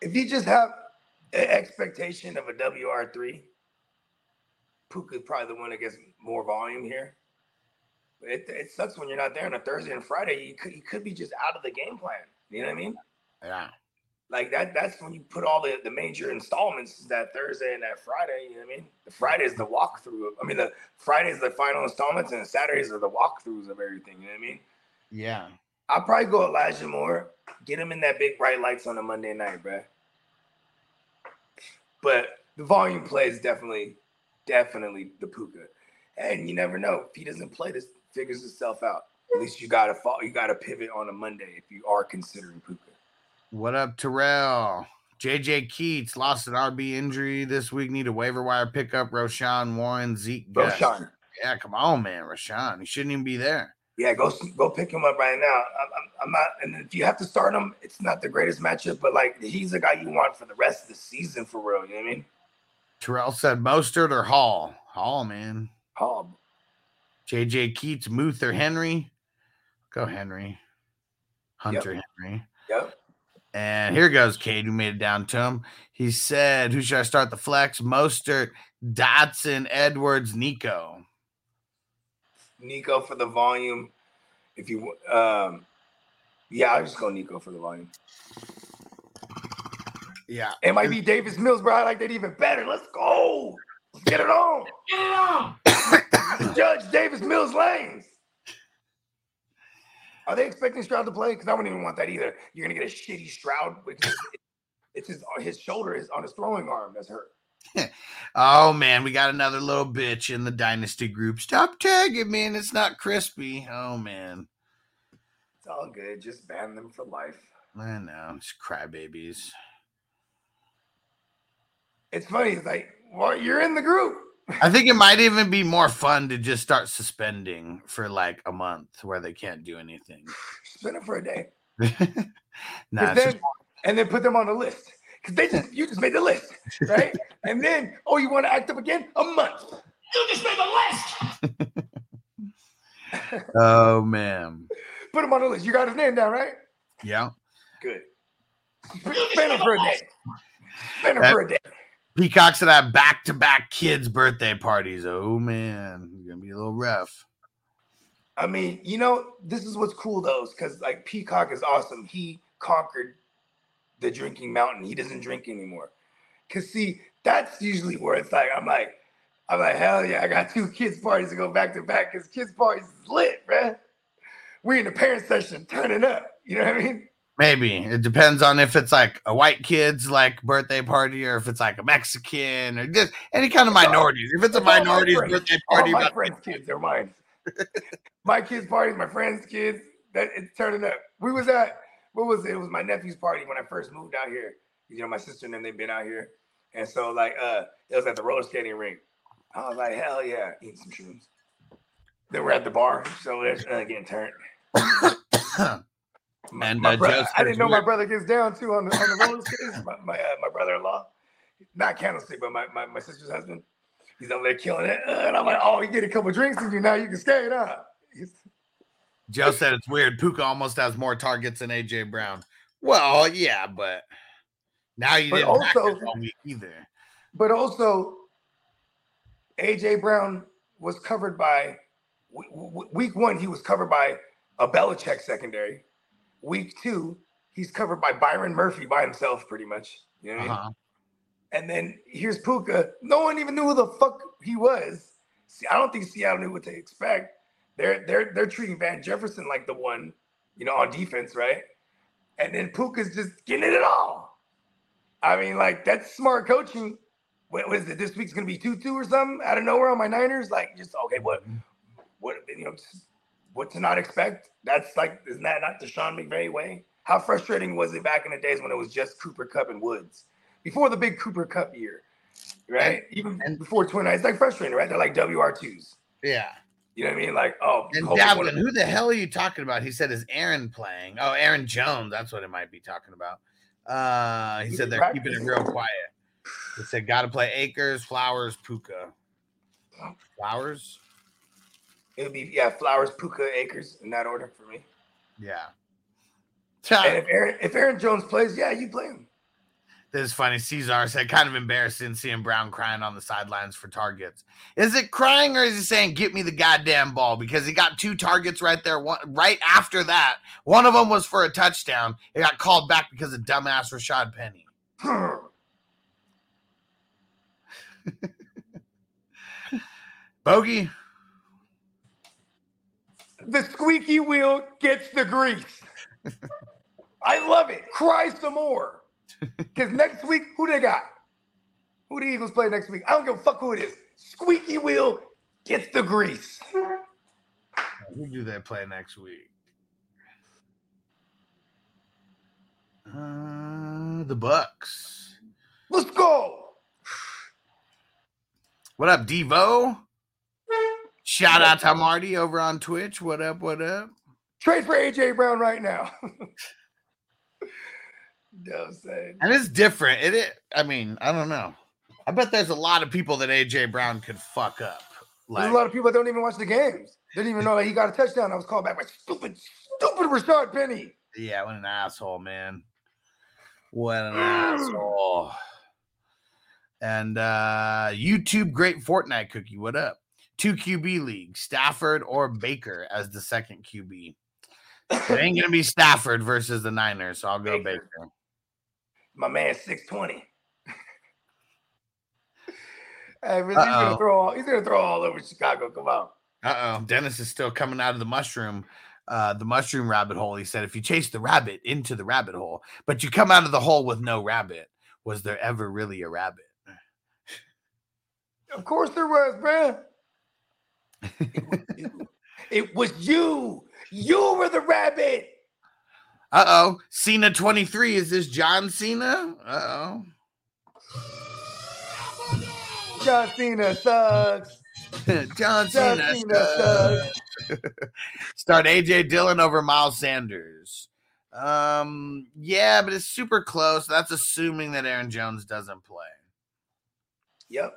If you just have an expectation of a WR three, Puka's probably the one that gets more volume here. It, it sucks when you're not there on a Thursday and Friday. You could you could be just out of the game plan. You know what I mean? Yeah. Like that. That's when you put all the, the major installments that Thursday and that Friday. You know what I mean? The Friday is the walkthrough. Of, I mean, the Friday is the final installments, and the Saturdays are the walkthroughs of everything. You know what I mean? Yeah. I'll probably go Elijah Moore. Get him in that big bright lights on a Monday night, bruh. But the volume play is definitely, definitely the Puka. And you never know if he doesn't play, this figures itself out. At least you gotta fall, you gotta pivot on a Monday if you are considering Puka. What up, Terrell? JJ Keats lost an RB injury this week. Need a waiver wire pickup. Roshan Warren, Zeke. Gus. Yeah, come on, man. Rashawn. He shouldn't even be there. yeah, go go pick him up right now. I'm, I'm, not, and if you have to start him, it's not the greatest matchup, but like he's the guy you want for the rest of the season for real. You know what I mean? Terrell said Mostert or Hall. Hall, man. Oh, JJ Keats, Muth or Henry. Go Henry. Hunter Henry. yep. And here goes Cade, who made it down to him. He said, Who should I start the flex? Mostert, Dotson, Edwards, Nico. Nico for the volume. If you, um, yeah, I'll just go Nico for the volume. Yeah. It might be Davis Mills, bro. I like that even better. Let's go. Let's get it on. Get it on. Judge Davis Mills lanes. Are they expecting Stroud to play? Because I wouldn't even want that either. You're gonna get a shitty Stroud because it's his his shoulder is on his throwing arm that's hurt. Oh man, we got another little bitch in the dynasty group. Stop tagging me, and it's not crispy. Oh man, It's all good. Just ban them for life. I know it's crybabies. It's funny. It's like, well, you're in the group. I think it might even be more fun to just start suspending for like a month where they can't do anything. Spin it for a day. nah, 'Cause it's then, just- and then put them on the list because they just you just made the list, right? and then oh, you want to act up again? A month. You just made the list. oh man, Put him on the list. You got his name down, right? yeah. Good. Spin him for a day. Spin him for a day. Peacocks that have back to back kids' birthday parties. Oh man, it's gonna be a little rough. I mean, you know, this is what's cool though, because like Peacock is awesome. He conquered the drinking mountain. He doesn't drink anymore. Cause see, that's usually where it's like, I'm like, I'm like, hell yeah, I got two kids parties to go back to back because kids parties is lit, man. We in the parent session turning up. You know what I mean? Maybe it depends on if it's like a white kid's like birthday party or if it's like a Mexican or just any kind of minorities. If it's a all my minority's birthday All party, my about- friends' kids, they're mine. my kids' parties, my friends' kids, that it's turning up. We was at what was it? It was my nephew's party when I first moved out here. You know, my sister and them they've been out here, and so like uh, it was at the roller skating rink. I was like, hell yeah, eating some shrooms. Then we're at the bar, so it's uh, getting turned. And, uh, I didn't know my brother gets down too on the on the roller skates. My my, uh, my brother-in-law, not candlestick, but my, my my sister's husband. He's over there killing it, Uh, and I'm like, oh, you get a couple drinks in you now, you can skate, huh? Joe said it's weird. Puka almost has more targets than AJ Brown. Well, yeah, but now you didn't also- all week either. But also, AJ Brown was covered by week one. He was covered by a Belichick secondary. Week two, he's covered by Byron Murphy by himself, pretty much. You know what I mean? Uh-huh. And then here's Puka. No one even knew who the fuck he was. See, I don't think Seattle knew what to expect. They're they're they're treating Van Jefferson like the one, you know, on defense, right? And then Puka's just getting it all. I mean, like that's smart coaching. What, what is it? This week's gonna be two two or something out of nowhere on my Niners. Like, just okay, what, what you know, just what to not expect? That's like, isn't that not the Sean McVay way? How frustrating was it back in the days when it was just Cooper Kupp and Woods before the big Cooper Kupp year, right? Even and- before 29, it's like frustrating, right? They're like WR2s. Yeah. You know what I mean? Like, oh, And Davlin, who the hell are you talking about? He said, is Aaron playing? Oh, Aaron Jones. That's what it might be talking about. Uh, he He said they're keeping it real quiet. He said, got to play Akers, Flowers, Puka. Flowers? It would be yeah, Flowers, Puka, Akers in that order for me. Yeah. And if Aaron if Aaron Jones plays, yeah, you play him. This is funny. Caesar said, kind of embarrassing seeing Brown crying on the sidelines for targets. Is it crying or is he saying, get me the goddamn ball? Because he got two targets right there. One, right after that, one of them was for a touchdown. It got called back because of dumbass Rashaad Penny. Bogey, the squeaky wheel gets the grease. I love it. Cry some more. Because next week, who they got? Who the Eagles play next week? I don't give a fuck who it is. Squeaky wheel gets the grease. who do they play next week? Uh, the Bucks. Let's go. What up, Devo? Shout out to Marty over on Twitch. What up? What up? Trade for AJ Brown right now. you know saying? And it's different. It, it. I mean, I don't know. I bet there's a lot of people that AJ Brown could fuck up. There's a lot of people that don't even watch the games. Didn't even know that he got a touchdown. I was called back by stupid, stupid Rashaad Penny. yeah, what an asshole, man. What an asshole. And uh YouTube great Fortnite cookie. What up? Two QB league, Stafford or Baker as the second QB. It ain't gonna be Stafford versus the Niners, so I'll go Baker. Baker. My man, 620. hey, he's gonna throw all he's gonna throw all over Chicago. Come on. Uh oh, Dennis is still coming out of the mushroom, uh, the mushroom rabbit hole. He said, if you chase the rabbit into the rabbit hole, but you come out of the hole with no rabbit, was there ever really a rabbit? Of course there was, man. It was you. You were the rabbit. Uh oh, Cena 23. Is this John Cena? Uh oh. John Cena sucks. oh, John John Cena. Cena sucks. sucks. Start AJ Dillon over Miles Sanders. Um, yeah, but it's super close. That's assuming that Aaron Jones doesn't play. Yep.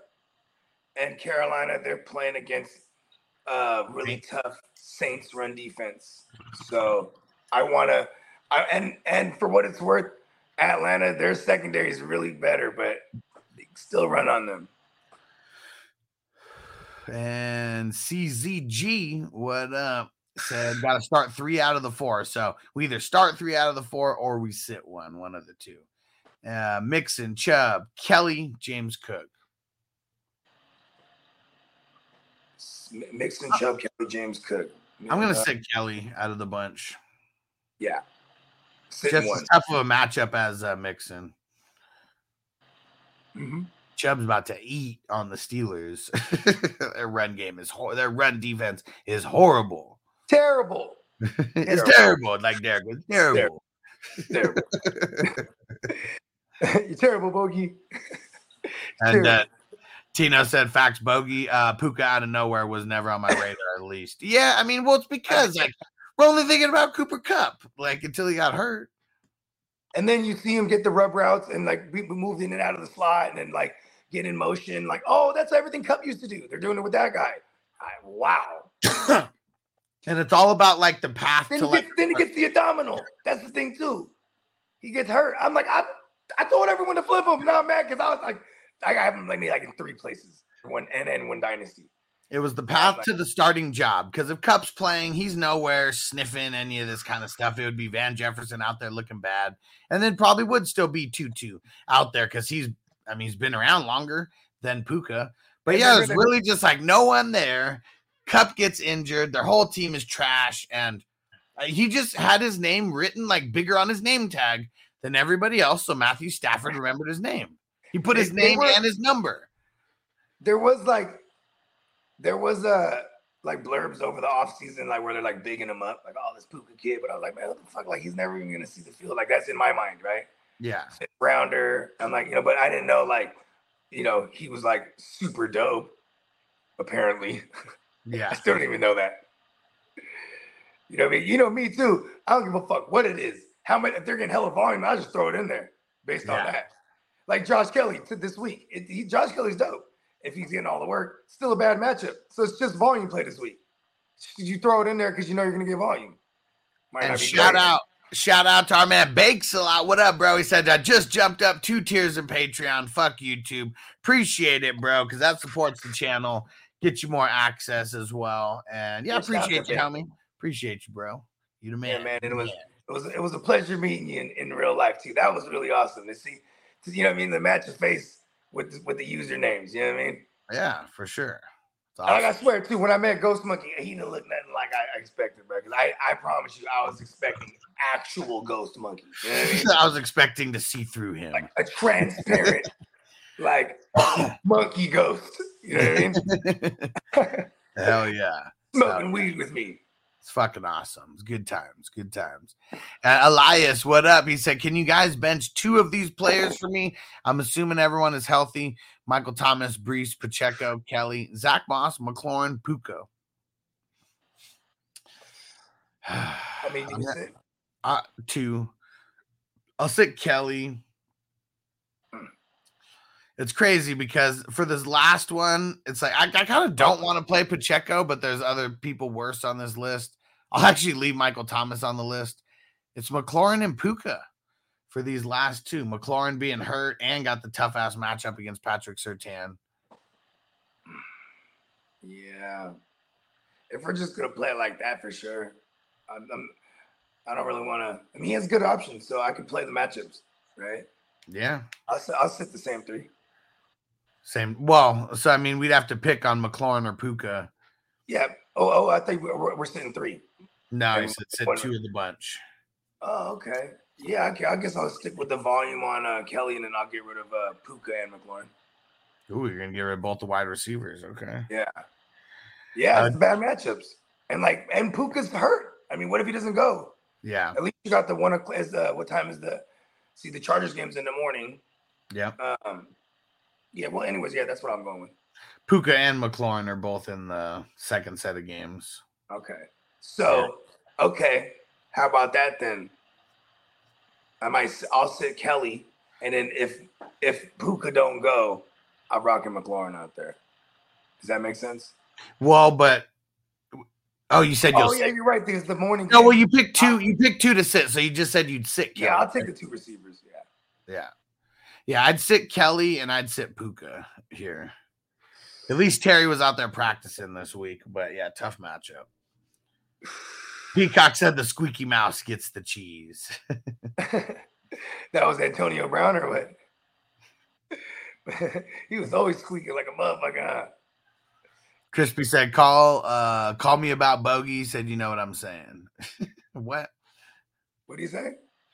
And Carolina, they're playing against uh really tough Saints run defense. So I wanna and and for what it's worth, Atlanta, their secondary is really better, but they still run on them. And CZG, what up? Said got to start three out of the four. So we either start three out of the four or we sit one, one of the two. Uh, Mixon, Chubb, Kelley, James Cook. Mixon, Chubb, Kelley, James, Cook. I'm gonna Uh, sit Kelley out of the bunch. Yeah. Just one. as tough of a matchup as uh, Mixon. Mhm. Chubb's about to eat on the Steelers. their run game is hor- their run defense is horrible. Terrible. it's Terrible. terrible. Like Derek, it's terrible. Terrible. You're terrible, Bogey. And uh, Terrible. Tino said, "Facts, bogey. Uh, Puka out of nowhere was never on my radar. At least, yeah. I mean, well, it's because like we're only thinking about Cooper Kupp, like until he got hurt. And then you see him get the rub routes and like moved in and out of the slot and then like get in motion. Like, oh, that's everything Kupp used to do. They're doing it with that guy. I, wow. And it's all about like the path Then to he, like. gets, then he gets the abdominal. That's the thing too. He gets hurt. I'm like, I, I told everyone to flip him. Now I'm mad because I was like, I have him like me like in three places. One and then one dynasty. It was the path to the starting job because if Kupp's playing, he's nowhere sniffing any of this kind of stuff. It would be Van Jefferson out there looking bad, and then probably would still be Tutu out there because he's, I mean, he's been around longer than Puka. But yeah, it's really just like no one there. Kupp gets injured, their whole team is trash, and uh, he just had his name written like bigger on his name tag than everybody else. So Matthew Stafford remembered his name. He put his They- they name were- and his number. There was like, there was a like blurbs over the offseason, like where they're like bigging him up, like, oh, this Puka kid. But I was like, man, what the fuck? Like, he's never even gonna see the field. Like, that's in my mind, right? Yeah, rounder. I'm like, you know, but I didn't know like, you know, he was like super dope. Apparently, Yeah. I still don't even know that. You know I mean? You know me too. I don't give a fuck what it is. How much if they're getting hella volume, I just throw it in there based on that. Like Josh Kelley to this week. It, he, Josh Kelley's dope. If he's getting all the work, still a bad matchup. So it's just volume play this week. You throw it in there because you know you're gonna get volume. Might and shout great. out, shout out to our man Bakes a lot. What up, bro? He said I just jumped up two tiers in Patreon. Fuck YouTube. Appreciate it, bro, because that supports the channel. Get you more access as well. And yeah, appreciate you, homie. Appreciate you, bro. You the man. Yeah, man. And it was man. it was it was a pleasure meeting you in, in real life too. That was really awesome to see. You know what I mean? The match of face with the, with the usernames. You know what I mean? yeah, for sure. And Like I swear too, when I met Ghost Monkey, he didn't look nothing like I, expected, bro. Because I, I promise you, I was expecting actual Ghost Monkey. You know I mean? I was expecting to see through him. Like a transparent, like monkey ghost. You know what I mean? Hell yeah. Smoking weed with me. It's fucking awesome. It's good times. Good times. Uh, Elias, what up? He said, Can you guys bench two of these players for me? I'm assuming everyone is healthy. Michael Thomas, Breece, Pacheco, Kelley, Zack Moss, McLaurin, Puka. I mean, you I'm can not- say, uh, two. I'll sit Kelley. It's crazy because for this last one, it's like I, I kind of don't oh. want to play Pacheco, but there's other people worse on this list. I'll actually leave Michael Thomas on the list. It's McLaurin and Puka for these last two. McLaurin being hurt and got the tough ass matchup against Patrick Surtain. yeah. If we're just gonna play it like that, for sure. I'm, I'm I don't really want to. I mean, he has good options, so I can play the matchups, right? Yeah, I'll I'll sit the same three. Same. Well, so I mean, we'd have to pick on McLaurin or Puka. Yeah. Oh, oh, I think we're, we're, sitting three. No, he said, said two of the bunch. Oh, okay. Yeah, okay. I guess I'll stick with the volume on uh, Kelley, and then I'll get rid of uh, Puka and McLaurin. Ooh, you're gonna get rid of both the wide receivers. Okay. Yeah. Yeah, Uh, it's bad matchups. And like, and Puka's hurt. I mean, what if he doesn't go? Yeah. At least you got the one. o'clock- Is the what time is the? See, the Chargers game's in the morning. Yeah. Um. Yeah. Well, anyways, yeah, that's what I'm going with. Puka and McLaurin are both in the second set of games. Okay. So, okay. How about that then? I might. I'll sit Kelley, and then if if Puka don't go, I'm rocking McLaurin out there. Does that make sense? Well, but oh, you said you'll. Oh yeah, you're right. There's the morning. No, game. well, you picked two. Uh, you picked two to sit, so you just said you'd sit. yeah, I'll take the two receivers. Yeah. Yeah, yeah. I'd sit Kelley and I'd sit Puka here. At least Terry was out there practicing this week, but yeah, tough matchup. Peacock said the squeaky mouse gets the cheese. that was Antonio Brown or what? he was always squeaking like a motherfucker. Crispy said, "Call, uh, call me about bogey." He said, "You know what I'm saying." what? What do you say?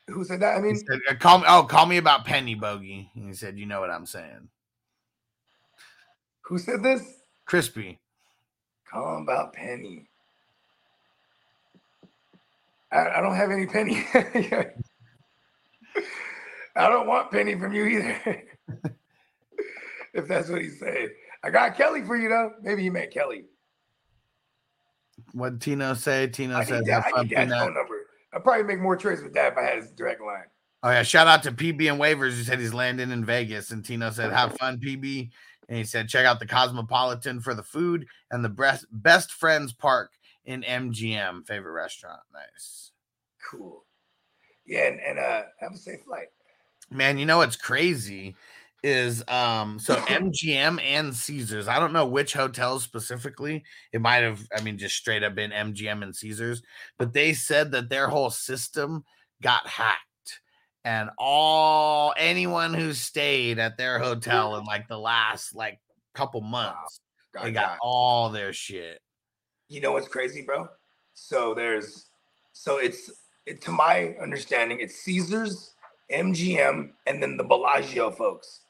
Who said that? I mean, said, uh, "Call me." Oh, call me about Penny Bogey. He said, "You know what I'm saying." who said this? Crispy. Call him about Penny. I, I don't have any Penny. I don't want Penny from you either. if that's what he said, I got Kelley for you though. Maybe he meant Kelley. What Tino say? Tino I said, need, that, "Have I fun peanut." I'd probably make more trades with that if I had his direct line. Oh yeah, shout out to PB and Waivers who said he's landing in Vegas. And Tino said, "Have fun, PB." And he said, "Check out the Cosmopolitan for the food and the best best friends park in MGM favorite restaurant." Nice, Cool. Yeah, and, and uh have a safe flight. man. You know it's crazy is um so MGM and Caesars. I don't know which hotels specifically. It might have, I mean, just straight up been MGM and Caesars, but they said that their whole system got hacked. And all anyone who stayed at their hotel in like the last like couple months, God, they got all their shit. You know what's crazy, bro? So there's so it's it, to my understanding, it's Caesars, MGM, and then the Bellagio folks.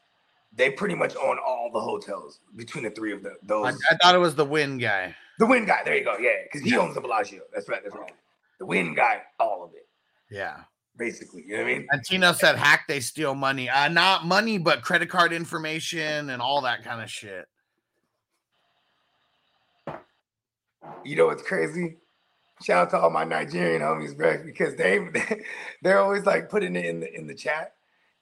They pretty much own all the hotels between the three of them. Those I, I thought it was the Wynn guy. the Wynn guy, there you go. Yeah, because he owns the Bellagio. That's right, that's right. The Wynn guy, all of it, Yeah. basically. You know what I mean? And Tino said hack they steal money. Uh not money, but credit card information and all that kind of shit. You know what's crazy? Shout out to all my Nigerian homies, bro, because they they're always like putting it in the in the chat.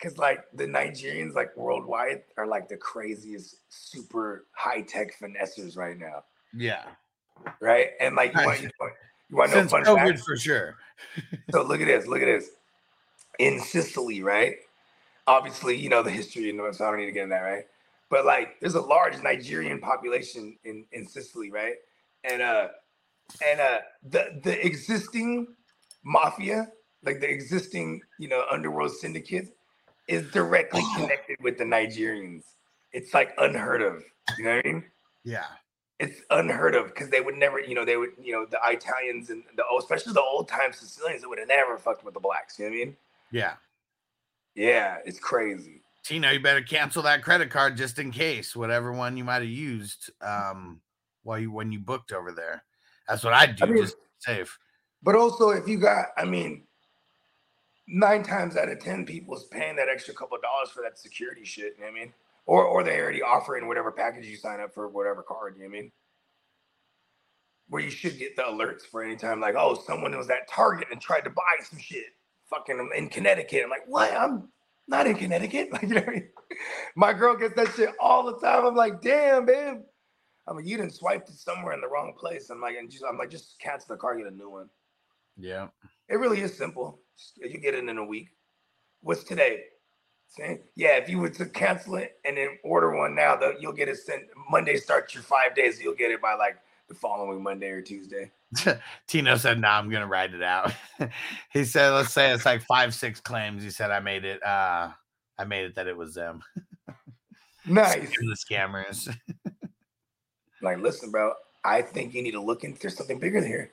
Cause like the Nigerians like worldwide are like the craziest super high tech finessers right now. Yeah. Right. And like you want you want, you want to know Since fun COVID for sure. So look at this, look at this. In Sicily, right? Obviously, you know the history and so I don't need to get in that, right? But like there's a large Nigerian population in, in Sicily, right? And uh and uh the the existing mafia, like the existing, you know, underworld syndicate is directly connected with the Nigerians. It's like unheard of. You know what I mean? Yeah. it's unheard of because they would never, you know, they would, you know, the Italians and the oh, especially the old time Sicilians, they would have never fucked with the blacks. You know what I mean? Yeah. Yeah, it's crazy. Tino, you better cancel that credit card just in case, whatever one you might have used um while you when you booked over there. That's what I'd do, I mean- just to be safe. But also, if you got, I mean, nine times out of ten, people's paying that extra couple dollars for that security shit. You know what I mean? Or or they already offering whatever package you sign up for, whatever card. You know what I mean? Where you should get the alerts for any time, like, oh, someone was at Target and tried to buy some shit, fucking in Connecticut. I'm like, what? I'm not in Connecticut. Like, you know I mean? My girl gets that shit all the time. I'm like, damn, babe. I'm like, you didn't swipe it somewhere in the wrong place. I'm like, and just, I'm like, just cancel the card, get a new one. Yeah. It really is simple. You get it in a week. What's today? Say, yeah, if you were to cancel it and then order one now, though, you'll get it sent. Monday starts your five days. You'll get it by like the following Monday or Tuesday. Tino said, "Nah, I'm gonna write it out." he said, "Let's say it's like five, six claims." He said, "I made it. Uh, I made it that it was them, Nice. the scammers." Like, listen, bro. I think you need to look into there's something bigger here.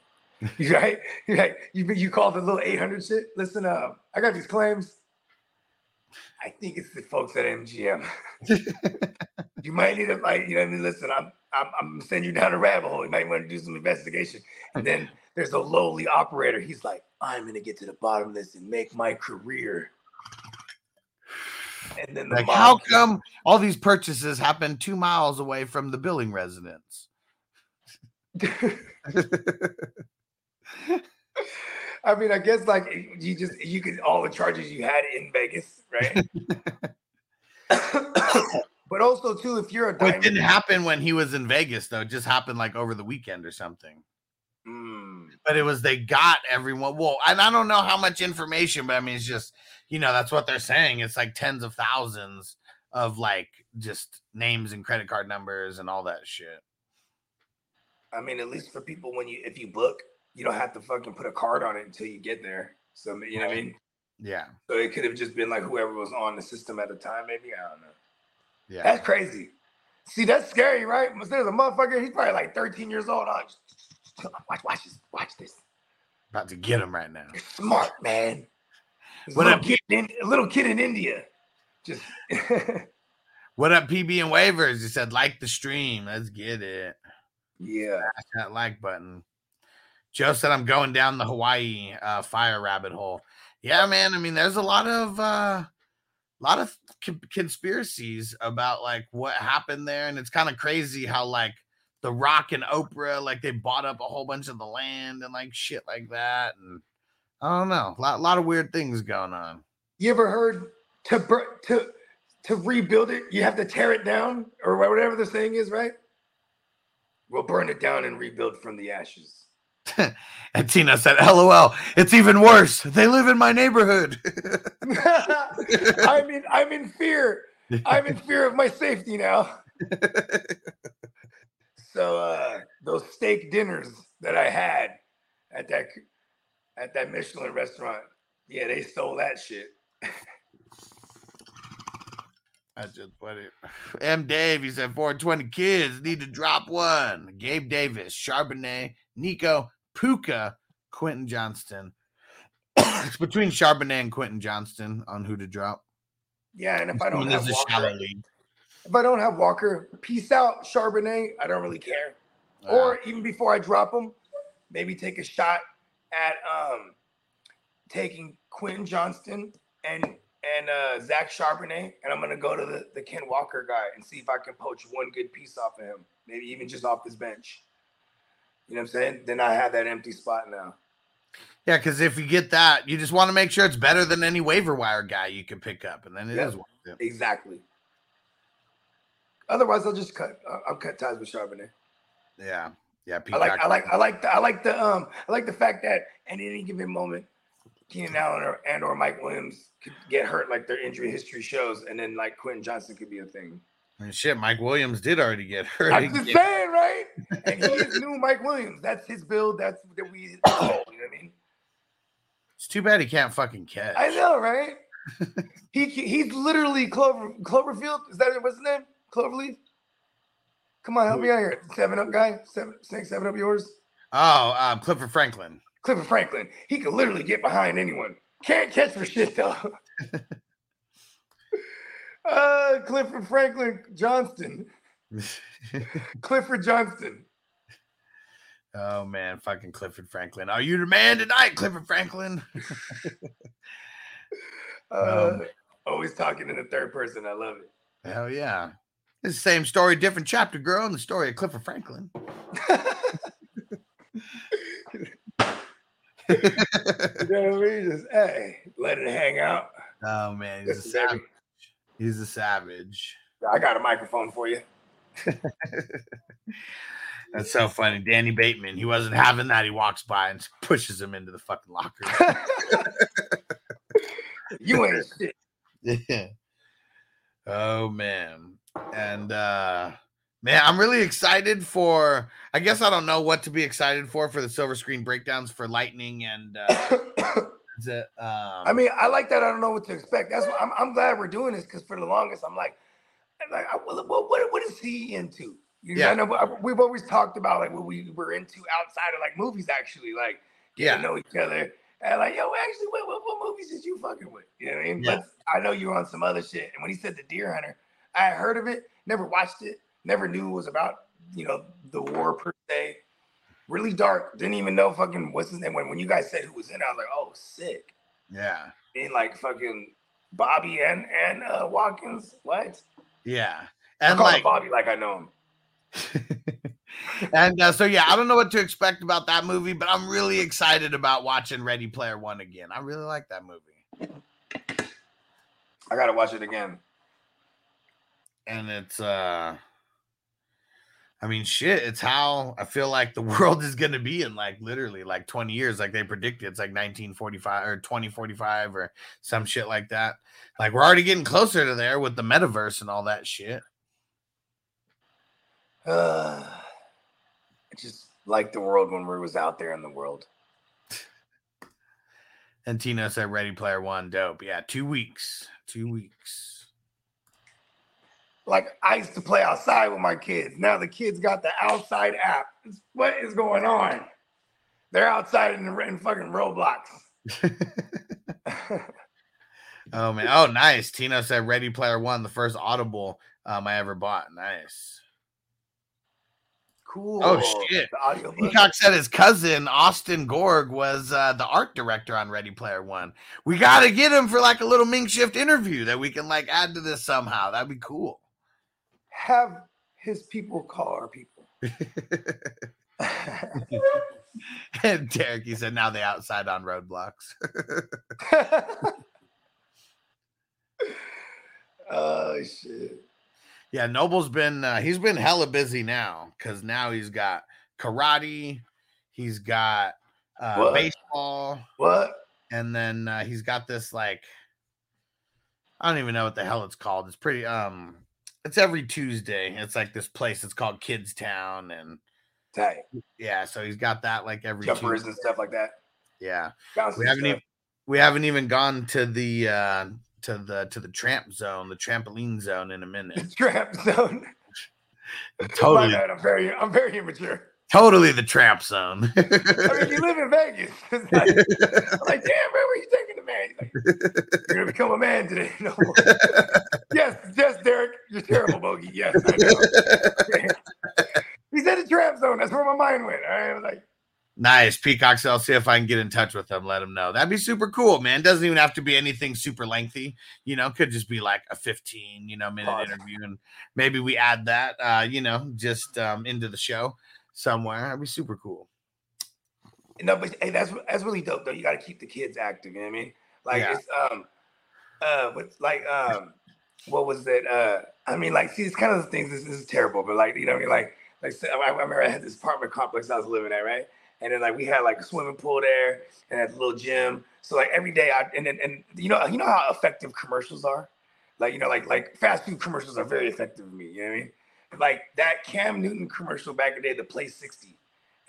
You right? You right? You you call the little 800 shit. Listen, uh, I got these claims. I think it's the folks at MGM. you might need to like, you know what I mean? Listen, I'm I'm I'm gonna send you down a rabbit hole. You might want to do some investigation. And then there's a lowly operator. He's like, I'm gonna get to the bottom of this and make my career. And then the like, how come all these purchases happen two miles away from the billing residence? I mean, I guess like you just you could all the charges you had in Vegas, right? but also too, if you're a Well, it didn't happen when he was in Vegas, though. It just happened like over the weekend or something. Mm, But it was they got everyone. Well, and I don't know how much information, but I mean, it's just you know that's what they're saying. It's like tens of thousands of like just names and credit card numbers and all that shit. I mean, at least for people when you if you book, you don't have to fucking put a card on it until you get there. So you know what I mean. Yeah, So it could have just been like whoever was on the system at the time. Maybe I don't know. yeah. That's crazy. See, that's scary, right? There's a motherfucker. He's probably like 13 years old. Oh, watch, watch this. Watch this. About to get him right now. You're smart, man. What little, up? kid in, a little kid in India. Just What up, PB and waivers? He said, like the stream. Let's get it. yeah. Smash that like button. Joe said, I'm going down the Hawaii uh, fire rabbit hole. Yeah, man. I mean, there's a lot of uh, lot of con- conspiracies about like what happened there, and it's kind of crazy how like The Rock and Oprah like they bought up a whole bunch of the land and like shit like that, and I don't know, a lot, lot of weird things going on. You ever heard to bur- to to rebuild it, you have to tear it down or whatever the saying is, right? We'll burn it down and rebuild from the ashes. And Tina said, "LOL, it's even worse. They live in my neighborhood." I'm in I'm in fear. I'm in fear of my safety now. So uh those steak dinners that I had at that at that Michelin restaurant, yeah, they stole that shit. That's just funny. M. Dave, he said 420 kids need to drop one. Gabe Davis, Charbonnet, Nico, Puka, Quentin Johnston. it's between Charbonnet and Quentin Johnston on who to drop. Yeah, and if I don't have Walker, if I don't have Walker, peace out, Charbonnet. I don't really care. Or even before I drop him, maybe take a shot at um taking Quentin Johnston and and uh Zach Charbonnet, and I'm gonna go to the, the Ken Walker guy and see if I can poach one good piece off of him, maybe even just off his bench. You know what I'm saying? Then I have that empty spot now. yeah, because if you get that, you just want to make sure it's better than any waiver wire guy you can pick up, and then it is Yeah. worth it. Exactly. Otherwise, I'll just cut. I'll- cut ties with Charbonnet. Yeah, yeah. I like, I like, I like the, I like the, um, I like the fact that at any given moment, Keenan Allen or, and or Mike Williams could get hurt, like their injury history shows, and then like Quentin Johnston could be a thing. And shit, Mike Williams did already get hurt. I'm just saying, right? And he is new Mike Williams. That's his build. That's that we. You know what I mean? It's too bad he can't fucking catch. I know, right? he he's literally Clover Cloverfield. Is that what's his name? Cloverleaf. Come on, help me out here. Seven up guy. Seven snake. Seven up yours. Oh, um, Clifford Franklin. Clifford Franklin. He could literally get behind anyone. Can't catch for shit though. Uh, Clifford Franklin Johnston. Clifford Johnston. Oh man, fucking Clifford Franklin. Are you the man tonight, Clifford Franklin? Uh, Um, always talking in the third person. I love it. Hell yeah. It's the same story, different chapter, girl, in the story of Clifford Franklin. You know what I mean? Just hey, let it hang out. oh man, he's a savage. He's a savage. I got a microphone for you. That's so funny. Danny Bateman, he wasn't having that. He walks by and pushes him into the fucking locker. you ain't shit. Yeah. Oh man. And uh man, I'm really excited for I guess I don't know what to be excited for for the silver screen breakdowns for Lightning and uh it, um I mean, I like that. I don't know what to expect. That's why I'm, I'm glad we're doing this because for the longest, I'm like, like, I- what, what, what, is he into? You know, Yeah. I know I- we've always talked about like what we were into outside of like movies, actually, like yeah, know each other. And like, yo, actually, what, what, what movies did you fucking with? You know what I mean? Yeah. But I know you were on some other shit. And when he said the Deer Hunter, I heard of it, never watched it, never knew it was about, you know, the war per se. Really dark. Didn't even know fucking what's his name. When, when you guys said who was in it, I was like, oh, sick. yeah, And like fucking Bobby and and uh Watkins. What? yeah. I And call him like Bobby like I know him. and uh, so yeah, I don't know what to expect about that movie, but I'm really excited about watching Ready Player One again. I really like that movie. I gotta watch it again. and it's uh I mean shit, it's how I feel like the world is gonna be in like literally like 20 years, like they predicted. It's like 1945 or 2045 or some shit like that. Like we're already getting closer to there with the metaverse and all that shit. Uh, I just like the world when we was out there in the world. And Tina said Ready Player One, dope. Yeah, two weeks. Two weeks. Like I used to play outside with my kids. Now the kids got the outside app. What is going on? They're outside in, the, in fucking Roblox. oh man. Oh, nice. Tino said Ready Player One, the first Audible um, I ever bought. Nice. Cool. Oh shit. The audio Peacock said his cousin Austin Gorg was uh, the art director on Ready Player One. We got to get him for like a little Ming Shift interview that we can like add to this somehow. That'd be cool. Have his people call our people. and Derek, he said, now they outside on Roblox. oh shit. Yeah, Noble's been uh, he's been hella busy now because now he's got karate, he's got uh, What? baseball, What? and then uh, he's got this like I don't even know what the hell it's called. It's pretty um it's every Tuesday. It's like this place. It's called Kids Town, and Tight. yeah, so he's got that like every Jumpers Tuesday. and stuff like that. Yeah, we haven't stuff. even we haven't even gone to the uh to the to the tramp zone, the trampoline zone in a minute. Tramp zone. totally, I'm very, I'm very immature. Totally the trap zone. I mean, you live in Vegas. It's like, I'm like, damn, man, where are you taking the man? Like, You're gonna become a man today. No. yes, yes, Derek, you're terrible, Bogey. Yes, I know. he said a trap zone. That's where my mind went. All right, I was like, Nice. Peacock, so I'll see if I can get in touch with him, let him know. That'd be super cool, man. Doesn't even have to be anything super lengthy, you know, could just be like a 15, you know, minute Pause. interview. And maybe we add that uh, you know, just um into the show somewhere. That'd be super cool. no, but hey, that's that's really dope though. You got to keep the kids active. You know what I mean? Like Yeah. it's um, uh, what's like um, what was it? Uh, I mean, like, see, it's kind of the things. This, this is terrible, but like, you know, what I mean, like, like I, I remember I had this apartment complex I was living at, right? And then like we had like a swimming pool there and a little gym. So like every day, I and then and you know you know how effective commercials are, like you know like like fast food commercials are very effective to me. You know what I mean? Like that Cam Newton commercial back in the day, the Play 60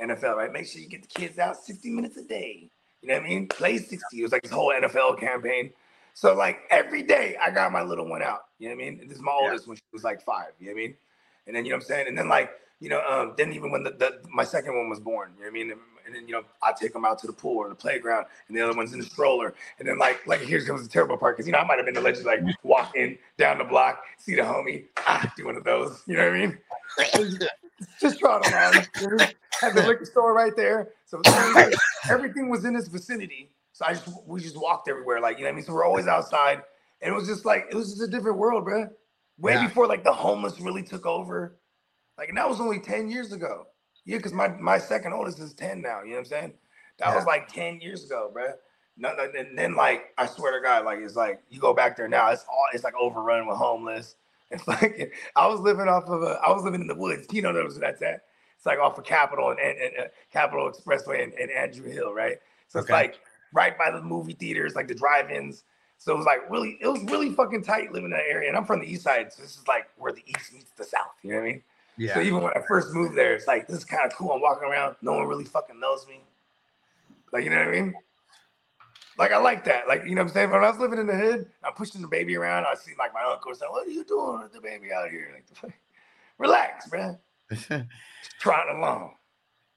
NFL, right? Make sure you get the kids out 60 minutes a day. You know what I mean? Play 60. It was like this whole NFL campaign. So like every day I got my little one out. You know what I mean? This is my Yeah. oldest when she was like five. You know what I mean? And then you know what I'm saying? And then like, you know, um, then even when the, the my second one was born, you know what I mean? And, then you know, I take them out to the pool or the playground, and the other one's in the stroller. And then like like here comes the terrible part because you know I might have been the allegedly like walking down the block, see the homie, ah, do one of those. You know what I mean? just trot along. you know? Had the liquor store right there. So everything- everything was in this vicinity. So I just we just walked everywhere, like you know what I mean. So we're always outside, and it was just like it was just a different world, bro. Way Yeah. before like the homeless really took over. Like and that was only ten years ago. Yeah, because my my second oldest is ten now. You know what I'm saying? That was like ten years ago, bro. No, no, and then like I swear to God, like it's like you go back there now, it's all it's like overrun with homeless. It's like I was living off of a, I was living in the woods. You know, knows where that's at. It's like off of Capitol and, and, and uh, Capitol Expressway and, and Andrew Hill, right? So it's like right by the movie theaters, like the drive-ins. So it was like really, it was really fucking tight living in that area. And I'm from the east side, so this is like where the east meets the south. You know what I mean? So even when I first moved there, it's like this is kind of cool. I'm walking around, no one really fucking knows me. Like you know what I mean? Like I like that. Like you know what I'm saying. When I was living in the hood, I'm pushing the baby around. I see like my uncle say, "What are you doing with the baby out here?" Like, relax, man. Trotting along.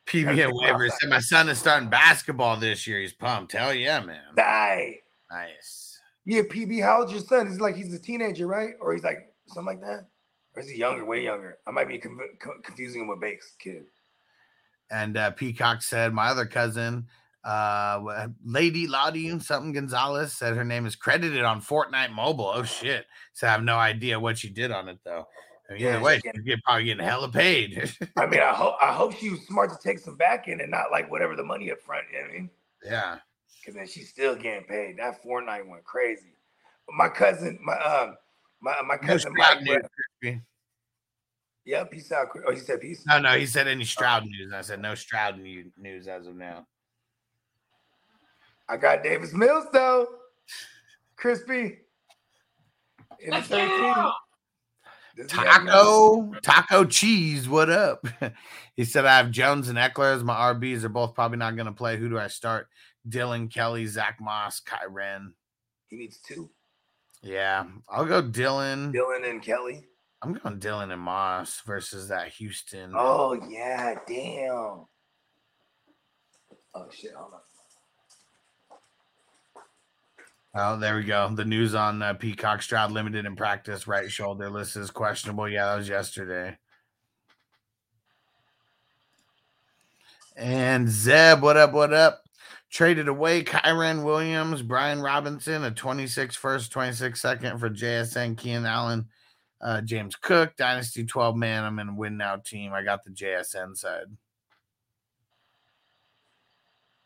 PB and Waver said my son is starting basketball this year. He's pumped. Hell yeah, man. Die. Nice. Yeah, PB. How old's your son? He's like he's a teenager, right? Or he's like something like that. Or is he younger? Way younger. I might be conv- co- confusing him with Bake's kid. And uh, Peacock said my other cousin, uh, Lady Lottie something Gonzalez said her name is credited on Fortnite Mobile. Oh shit! So I have no idea what she did on it though. I mean, Yeah, either way, get, probably getting hella paid. I mean, I hope I hope she was smart to take some back end and not like whatever the money up front. You know what I mean? yeah. because then she's still getting paid. That Fortnite went crazy. But my cousin, my um, my my cousin Stroud Mike. news, Crispy. Yeah, peace out. Oh, he said peace. No, no, he said any Stroud news. I said no Stroud news as of now. I got Davis Mills though. Crispy. In the 13. This is that Taco, taco cheese. What up? he said I have Jones and Ekeler as my RBs. They're both probably not going to play. Who do I start? Dillon Kelley, Zack Moss, Kyren. He needs two. Yeah, I'll go Dillon. Dillon and Kelley. I'm going Dillon and Moss versus that Houston. Oh yeah, damn. Oh shit, hold on. Oh, there we go. The news on uh, Peacock Stroud limited in practice, right shoulder. List is questionable. Yeah, that was yesterday. And Zeb, what up? What up? Traded away Kyren Williams, Brian Robinson, a 26 first, 26 second for JSN, Keenan Allen, uh, James Cook, Dynasty 12 man. I'm in win now team. I got the JSN side.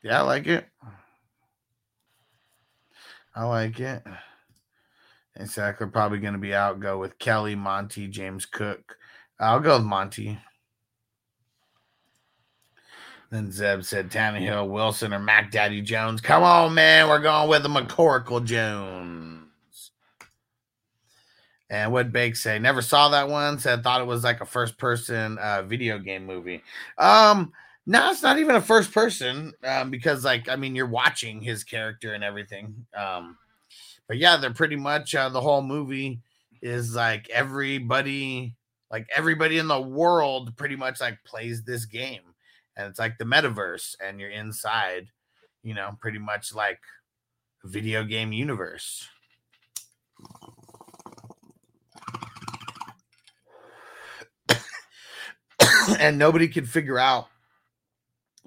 Yeah, I like it. I like it. And Sackler probably going to be out. Go with Kelley, Monty, James Cook. I'll go with Monty. Then Zeb said Tannehill, Wilson, or Mac Daddy Jones. Come on, man. We're going with the McCorkle Jones. And what Bake say? Never saw that one. Said thought it was like a first person uh, video game movie. Um, no, it's not even a first person um, because, like, I mean, you're watching his character and everything. Um, but yeah, they're pretty much uh, the whole movie is like everybody, like everybody in the world, pretty much like plays this game, and it's like the metaverse, and you're inside, you know, pretty much like video game universe. and nobody could figure out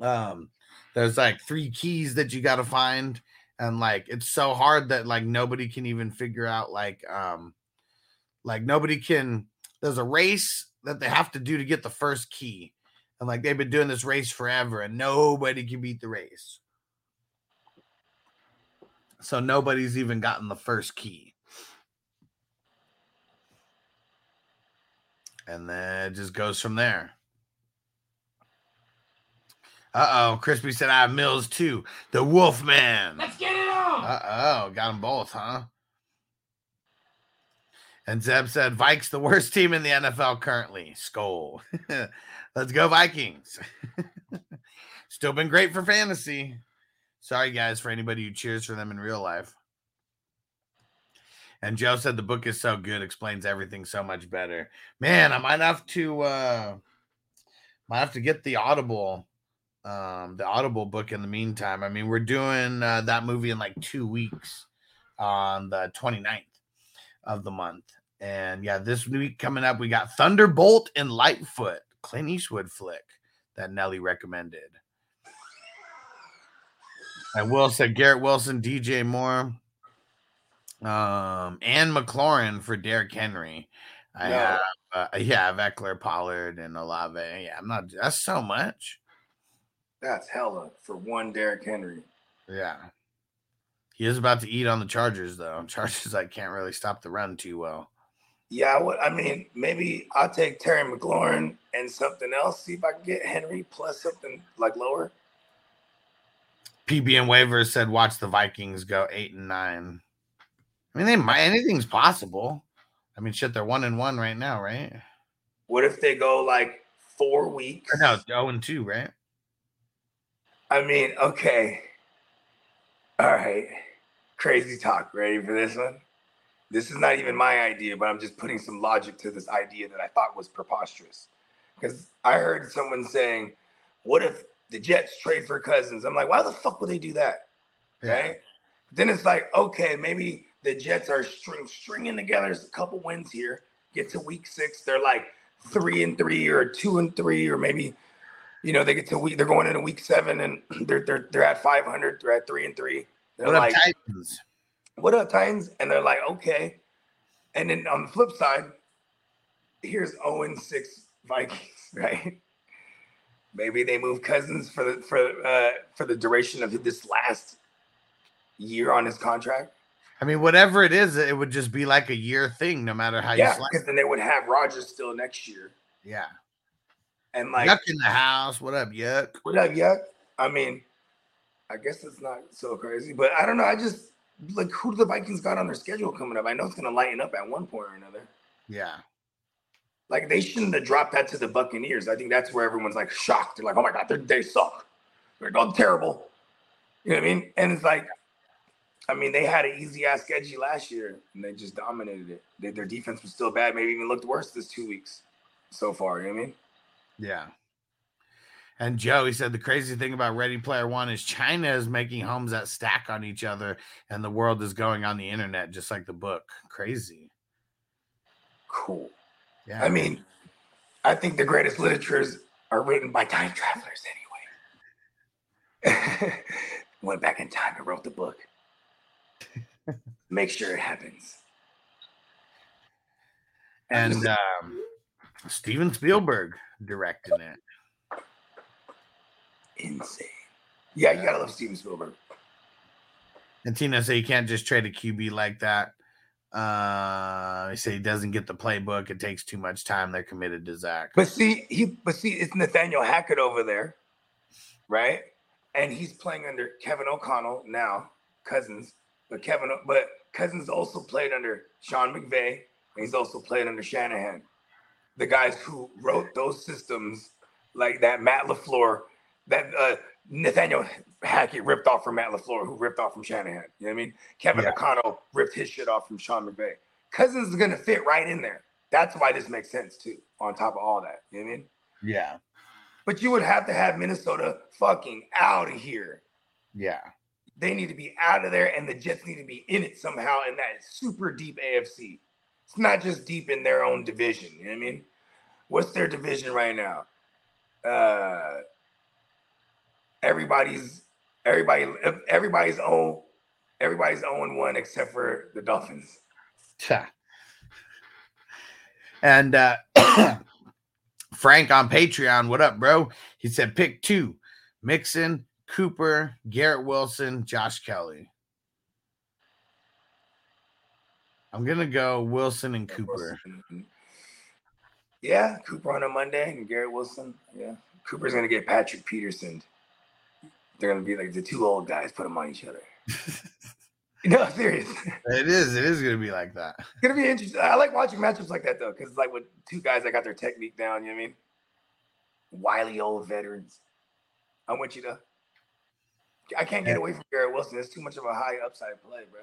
um there's like three keys that you got to find and like it's so hard that like nobody can even figure out like um like nobody can there's a race that they have to do to get the first key and like they've been doing this race forever and nobody can beat the race so nobody's even gotten the first key and then it just goes from there uh oh, Crispy said I have Mills too. The Wolf Man. Let's get it on. Uh oh, got them both, huh? And Zeb said Vikes the worst team in the NFL currently. Skull. Let's go Vikings. Still been great for fantasy. Sorry guys for anybody who cheers for them in real life. And Joe said the book is so good, explains everything so much better. Man, I might have to uh might have to get the audible um the audible book in the meantime i mean we're doing uh, that movie in like two weeks on the 29th of the month and yeah this week coming up we got thunderbolt and lightfoot clint eastwood flick that nelly recommended and will said garrett wilson dj moore um and mclaurin for Derrick henry i No. have uh, yeah Ekeler, pollard and olave yeah i'm not that's so much That's hella for one Derrick Henry. Yeah. He is about to eat on the Chargers, though. Chargers, I can't really stop the run too well. Yeah, I would. I mean, maybe I'll take Terry McLaurin and something else. See if I can get Henry plus something like lower. PB and waivers said, watch the Vikings go eight and nine. I mean, they might, anything's possible. I mean, shit, they're one and one right now, right? What if they go like four weeks? Or no, 0 and two, right? I mean, okay. All right. Crazy talk. Ready for this one? This is not even my idea, but I'm just putting some logic to this idea that I thought was preposterous. Because I heard someone saying, What if the Jets trade for Cousins? I'm like, Why the fuck would they do that? Right? Then it's like, okay, maybe the Jets are string, stringing together a couple wins here. Get to week six, they're like three and three or two and three, or maybe you know, they get to week, they're going into week seven and they're they're they're at 500, they're at three and three. They're What like, Titans? What up, Titans? And they're like, okay. And then on the flip side, here's 0 and 6 Vikings, right? Maybe they move Cousins for the for uh for the duration of this last year on his contract. I mean, whatever it is, it would just be like a year thing, no matter how Yeah, you slice because then they would have Rodgers still next year. Yeah. And like Yuck in the house. What up, Yuck? What up, Yuck? I mean, I guess it's not so crazy, but I don't know. I just like who do the Vikings got on their schedule coming up? I know it's gonna lighten up at one point or another. Yeah. Like they shouldn't have dropped that to the Buccaneers. I think that's where everyone's like shocked. They're like, oh my god, they're, they suck. They're going terrible. You know what I mean? And it's like, I mean, they had an easy ass schedule last year and they just dominated it. They, their defense was still bad, maybe even looked worse this two weeks so far. You know what I mean? Yeah. And Joe, he said the crazy thing about Ready Player One is China is making homes that stack on each other, and the world is going on the internet, just like the book. Crazy. Cool. Yeah. I mean, I think the greatest literatures are written by time travelers anyway. Went back in time and wrote the book. Make sure it happens. and um, Steven Spielberg directing it. Insane. Yeah, you gotta love Steven Spielberg. And Tina said you can't just trade a QB like that. Uh, he said he doesn't get the playbook. It takes too much time. They're committed to Zach. But see, he but see, it's Nathaniel Hackett over there, right? And he's playing under Kevin O'Connell now, Cousins. But Kevin, but Cousins also played under Sean McVay, and he's also played under Shanahan. The guys who wrote those systems, like that Matt Lafleur, that uh, Nathaniel Hackett ripped off from Matt Lafleur, who ripped off from Shanahan. You know what I mean? Kevin Yeah. O'Connell ripped his shit off from Sean McVay. Cousins is gonna fit right in there. That's why this makes sense too. On top of all that, you know what I mean? Yeah. But you would have to have Minnesota fucking out of here. Yeah. They need to be out of there, and the Jets need to be in it somehow in that super deep AFC. It's not just deep in their own division. You know what I mean? What's their division right now? Uh, everybody's everybody everybody's own everybody's own one except for the Dolphins. Yeah. And uh Frank on Patreon, what up, bro? He said pick two Mixon, Cooper, Garrett Wilson, Josh Kelley. I'm gonna go Wilson and Cooper. Yeah, Cooper on a Monday and Garrett Wilson. Yeah, Cooper's gonna get Patrick Peterson. They're gonna be like the two old guys. Put them on each other. no, serious. It is, it is gonna be like that. It's gonna be interesting. I like watching matchups like that though, because it's like with two guys that got their technique down. You know what I mean? Wily old veterans. I want you to. I can't get away from Garrett Wilson. It's too much of a high upside play, bro.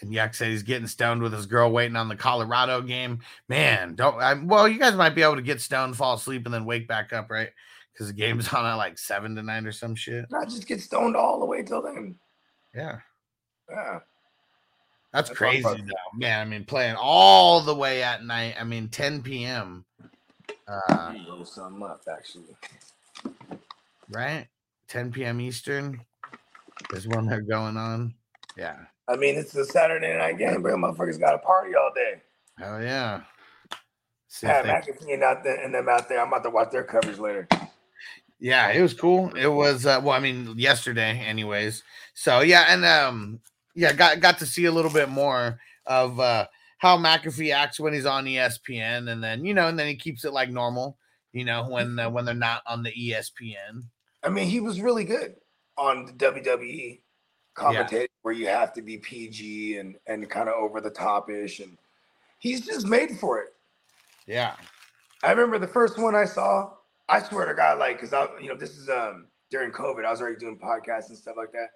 And Yak said he's getting stoned with his girl waiting on the Colorado game. Man, don't I well, you guys might be able to get stoned, fall asleep, and then wake back up, right? Because the game's on at like seven to nine or some shit. Not just get stoned all the way till then. Yeah. Yeah. That's, That's crazy though. Man, I mean playing all the way at night. I mean 10 p.m. Uh, something up, actually. right? 10 p.m. Eastern is when they're going on. Yeah. I mean, it's a Saturday night game, bro. Motherfuckers got a party all day. Hell yeah. See Pat McAfee and out there and them out there. I'm about to watch their coverage later. Yeah, it was cool. It was uh, well, I mean, yesterday, anyways. So yeah, and um, yeah, got got to see a little bit more of uh how McAfee acts when he's on ESPN, and then you know, and then he keeps it like normal, you know, when uh, when they're not on the ESPN. I mean, he was really good on the WWE commentating, where you have to be PG and and kind of over the top ish, and he's just made for it. Yeah, I remember the first one I saw. I swear to God, like, cause I, you know, this is um during COVID. I was already doing podcasts and stuff like that,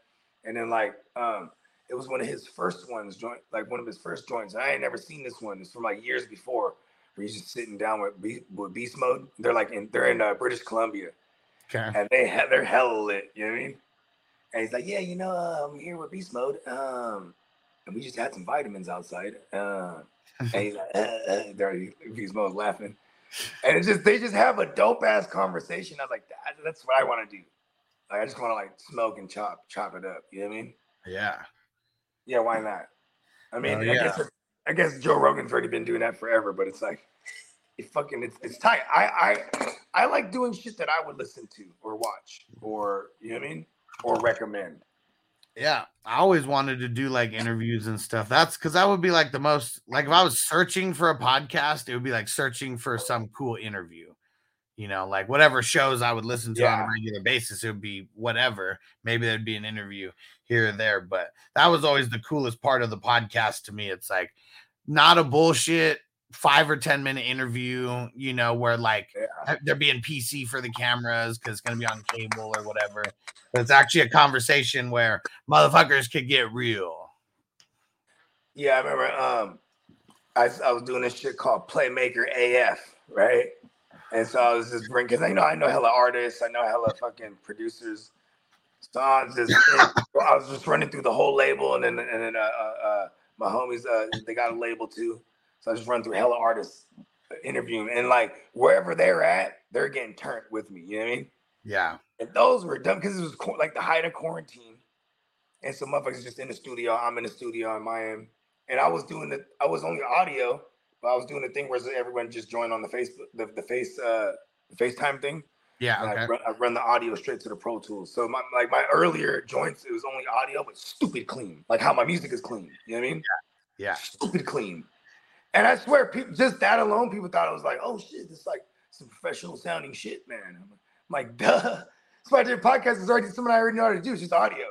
and then like um it was one of his first ones, joint like one of his first joints. I ain't never seen this one. It's from like years before, where he's just sitting down with Be- with Beast Mode. They're like in they're in uh, British Columbia, okay, and they have they're hella lit. You know what I mean? And he's like, yeah, you know, uh, I'm here with Beast Mode, um, and we just had some vitamins outside. Uh, and he's like, uh, uh, there, Beast Mode's laughing, and it's just they just have a dope ass conversation. I was like, that, that's what I want to do. Like, I just want to like smoke and chop chop it up. You know what I mean? yeah, Yeah, why not? I mean, Oh, I guess it- I guess Joe Rogan's already been doing that forever, but it's like it fucking it's, it's tight. I I I like doing shit that I would listen to or watch or you know what I mean or recommend. Yeah. I always wanted to do like interviews and stuff. That's because that would be like the most like if I was searching for a podcast, it would be like searching for some cool interview. You know, like whatever shows I would listen to on a regular basis, it would be whatever. Maybe there'd be an interview here or there, but that was always the coolest part of the podcast to me. It's like not a bullshit five or ten minute interview, you know, where like Yeah. uh, they're being PC for the cameras because it's gonna be on cable or whatever. But it's actually a conversation where motherfuckers could get real. Yeah, I remember. Um, I, I was doing this shit called Playmaker AF, right? And so I was just bringing, because I know I know hella artists, I know hella fucking producers. So I was just, I was just running through the whole label, and then and then uh, uh, uh, my homies, uh, they got a label too. So I just run through hella artists, interviewing, and like wherever they're at, they're getting turned with me. You know what I mean? Yeah. And those were dumb because it was like the height of quarantine. And some motherfuckers just in the studio. I'm in the studio on my end. And I was doing the I was only audio, but I was doing the thing where everyone just joined on the Facebook, the, the face uh the FaceTime thing. Yeah. And I, run, I run the audio straight to the Pro Tools. So my like my earlier joints, it was only audio, but stupid clean. Like how my music is clean. You know what I mean? Yeah. Yeah. Stupid clean. And I swear, people just that alone, people thought it was like, oh shit, this is like some professional sounding shit, man. I'm like, duh. So I did podcast is already something I already know how to do. It's just audio.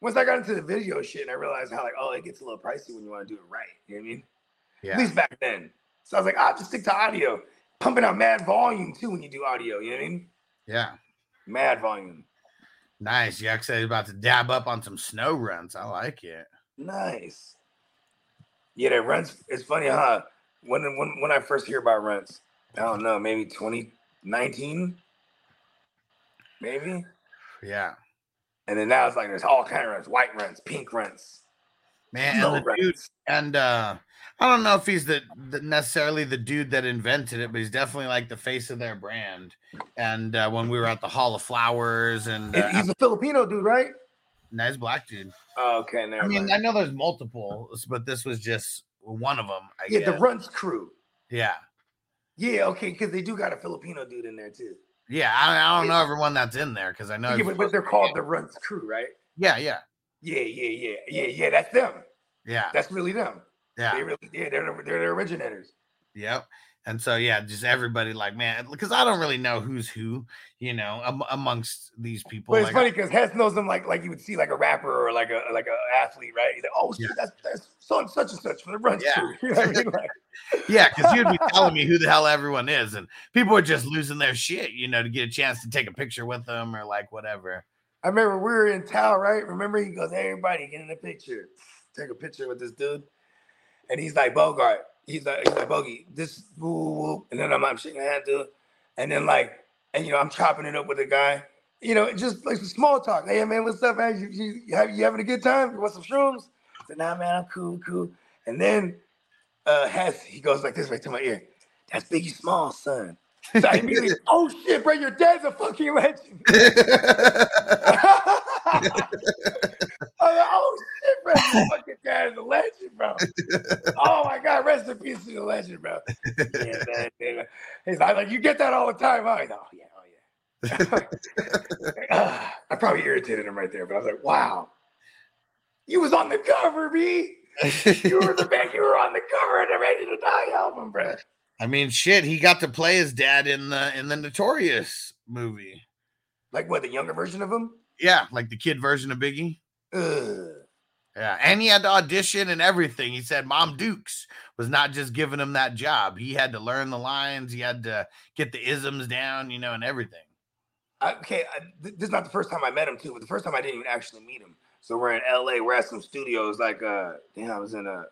Once I got into the video shit and I realized how like, oh, it gets a little pricey when you want to do it right. You know what I mean? Yeah. At least back then. So I was like, I'll just stick to audio. Pumping out mad volume too when you do audio. You know what I mean? Yeah. Mad volume. Nice. You actually about to dab up on some snow Runtz. I like it. Nice. Yeah, that Runtz. It's funny, huh? When when when I first hear about Runtz, I don't know, maybe 2019, maybe. Yeah. And then now it's like there's all kind of Runtz, white Runtz, pink Runtz, Man, and the dude, and uh I don't know if he's the, the necessarily the dude that invented it, but he's definitely like the face of their brand. And uh, when we were at the Hall of Flowers, and uh, He's a Filipino dude, right? Nice black dude. Oh, okay, never I mean, mind. I know there's multiple, but this was just one of them. I yeah, the Runtz crew. yeah, Yeah, okay, because they do got a Filipino dude in there too. yeah. I, I don't know everyone that's in there because I know. Yeah, but, but they're called the Runtz crew, right? yeah, yeah, Yeah, yeah, yeah, yeah, yeah. That's them. yeah, That's really them. yeah. They really, yeah, they're they're the originators. Yep. And so yeah, just everybody like man, because I don't really know who's who, you know, am- amongst these people. But it's like, funny because Hess knows them like like you would see like a rapper or like a like a athlete, right? Like, oh shit, Yeah. that's that's so and such and such from the run Yeah. You know I mean? Like, yeah, because you'd be telling me who the hell everyone is, and people are just losing their shit, you know, to get a chance to take a picture with them or like whatever. I remember we were in town, right? Remember he goes, hey, everybody get in a picture, take a picture with this dude, and he's like Bogard. He's like he's like Bogey, this woo, woo, woo." and then I'm, I'm shaking hand dude, and then like and you know I'm chopping it up with a guy. You know, just like some small talk. Hey man, what's up, man? You, you, you, have, you having a good time? You want some shrooms? I said, nah, man, I'm cool, cool. And then uh Hess, he goes like this right to my ear. That's Biggie Small, son. So I immediately, oh shit, bro, your dad's a fucking legend. I was oh shit, bro, your fucking is a legend, bro. oh my god, rest in peace to the legend, bro. Yeah, man, man. He's like, you get that all the time, huh? He's like, oh yeah, oh yeah. Ah, I probably irritated him right there, but I was like, wow. You was on the cover, B. You were the man. You were on the cover of the Ready to Die album, bro. I mean, shit, he got to play his dad in the in the Notorious movie. Like what? The younger version of him? Yeah, like the kid version of Biggie. Ugh. Yeah, and he had to audition and everything. He said Mom Dukes was not just giving him that job. He had to learn the lines. He had to get the isms down, you know, and everything. Okay, I, this is not the first time I met him too, but the first time I didn't even actually meet him. So we're in LA. We're at some studios. Like, uh, damn, I was in a,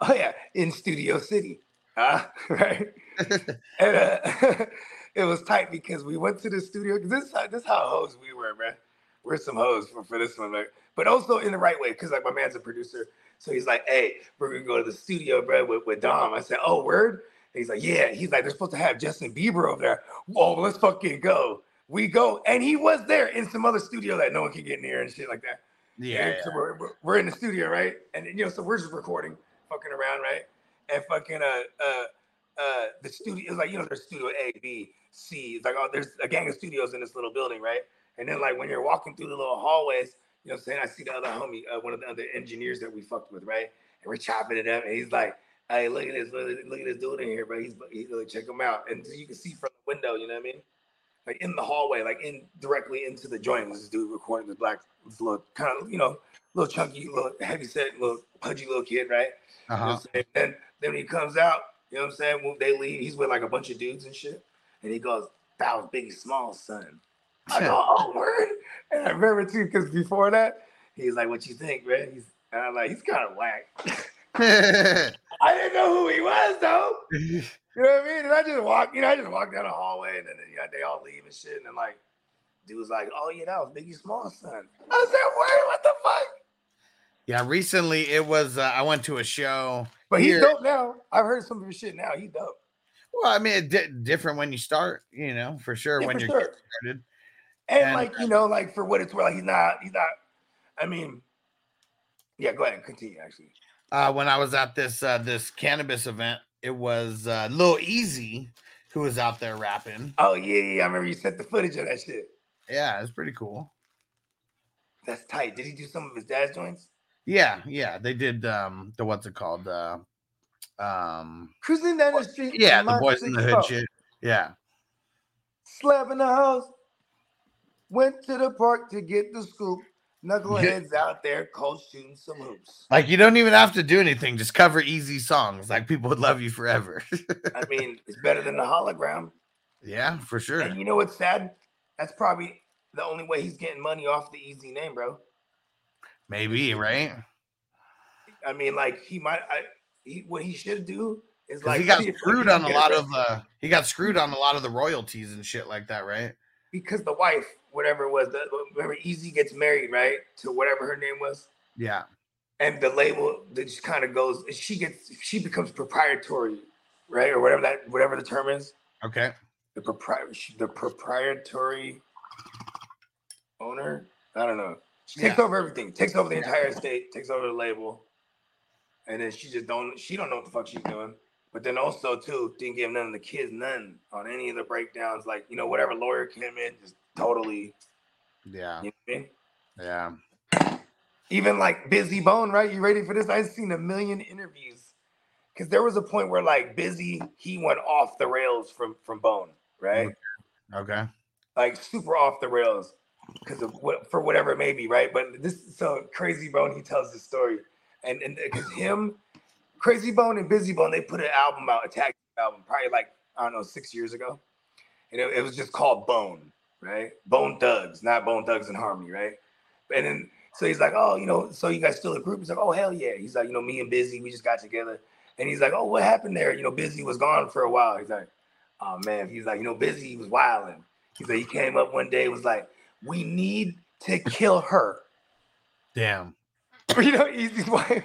oh yeah, in Studio City, huh? right? and uh, it was tight because we went to the studio. This is how, this is how hoes we were, man. We're some hoes for, for this one, like, but also in the right way because like my man's a producer, so he's like, "Hey, we're gonna go to the studio, bro, with, with Dom." I said, "Oh, word." And he's like, "Yeah." He's like, "They're supposed to have Justin Bieber over there." Whoa, let's fucking go. We go, and he was there in some other studio that no one can get near and shit like that. Yeah, And so we're, we're, we're in the studio, right? And you know, so we're just recording, fucking around, right? And fucking uh uh uh the studio is like, you know, there's studio A, B, C. It's like oh, there's a gang of studios in this little building, right? And then like when you're walking through the little hallways, you know what I'm saying? I see the other homie, uh, one of the other engineers that we fucked with, right? And we're chopping it up, and he's like, Hey, look at this, look at, look at this dude in here, bro. He's, he's like, check him out. And so you can see from the window, you know what I mean? Like in the hallway, like in directly into the joint. This dude recording this black, this little kind of, you know, little chunky, little heavy set, little pudgy little kid, right? You know uh-huh. what I'm saying? Then then when he comes out, you know what I'm saying? When they leave, he's with like a bunch of dudes and shit. And he goes, that was Biggie Small's son. I go, oh, word. And I remember too, because before that, he's like, what you think, man? He's, and I'm like, he's kind of whack. I didn't know who he was though. You know what I mean? And I just walk, you know, I just walk down the hallway and then you know, they all leave and shit. And then like, dude was like, oh yeah, that was Biggie Small's son. I said, word, what the fuck? yeah, recently it was. Uh, I went to a show. But he's here. dope now. I've heard some of his shit now. He's dope. Well, I mean, it's di- different when you start. You know, for sure Yeah, when for you're sure. started. And, And- like, you know, like for what it's worth, like he's not, he's not, I mean, yeah, go ahead and continue actually. uh, when I was at this uh, this cannabis event, it was uh, Lil Eazy who was out there rapping. Oh yeah, yeah. I remember you sent the footage of that shit. Yeah, it's pretty cool. That's tight. Did he do some of his dad's joints? Yeah, yeah, they did um the what's it called? Uh, um, Cruising down the street. yeah, the boys in the hood oh, shit. Yeah, slapping the house. Went to the park to get the scoop. Knuckleheads out there cold shooting some hoops. like you don't even have to do anything; just cover Eazy songs. Like people would love you forever. I mean, it's better than the hologram. yeah, for sure. And you know what's sad? That's probably the only way he's getting money off the Eazy name, bro. Maybe right. I mean, like he might. I, he, what he should do is like he got screwed on a lot of uh he got screwed on a lot of the royalties and shit like that, right? because the wife, whatever it was, the, remember Eazy gets married, right, to whatever her name was, Yeah. and the label that just kind of goes. She gets, she becomes proprietary, right, or whatever that, whatever the term is. Okay. The propri- the proprietary owner. I don't know. She takes Yeah. over everything. Takes over the entire estate. Takes over the label, and then she just don't. She don't know what the fuck she's doing. But then also too didn't give none of the kids none on any of the breakdowns. Like you know whatever lawyer came in, just totally. Yeah. You know I mean? Yeah. Even like Bizzy Bone, right? You ready for this? I've seen a million interviews because there was a point where like Bizzy he went off the rails from from Bone, right? Okay. like super off the rails because of what for whatever it may be, right? But this so Krayzie Bone he tells the story, and and because him, Krayzie Bone and Bizzy Bone they put an album out, a tag album, probably like I don't know six years ago, and it, it was just called Bone, right? Bone Thugs, not Bone Thugs in Harmony, right? And then so he's like, oh, you know, so you guys still a group? He's like, oh hell yeah. He's like, you know, me and Bizzy, we just got together, and he's like, oh, what happened there? You know, Bizzy was gone for a while. He's like, oh man, he's like, you know, Bizzy was wilding. He said he came up one day, was like, we need to kill her. Damn. you know, Eazy's wife.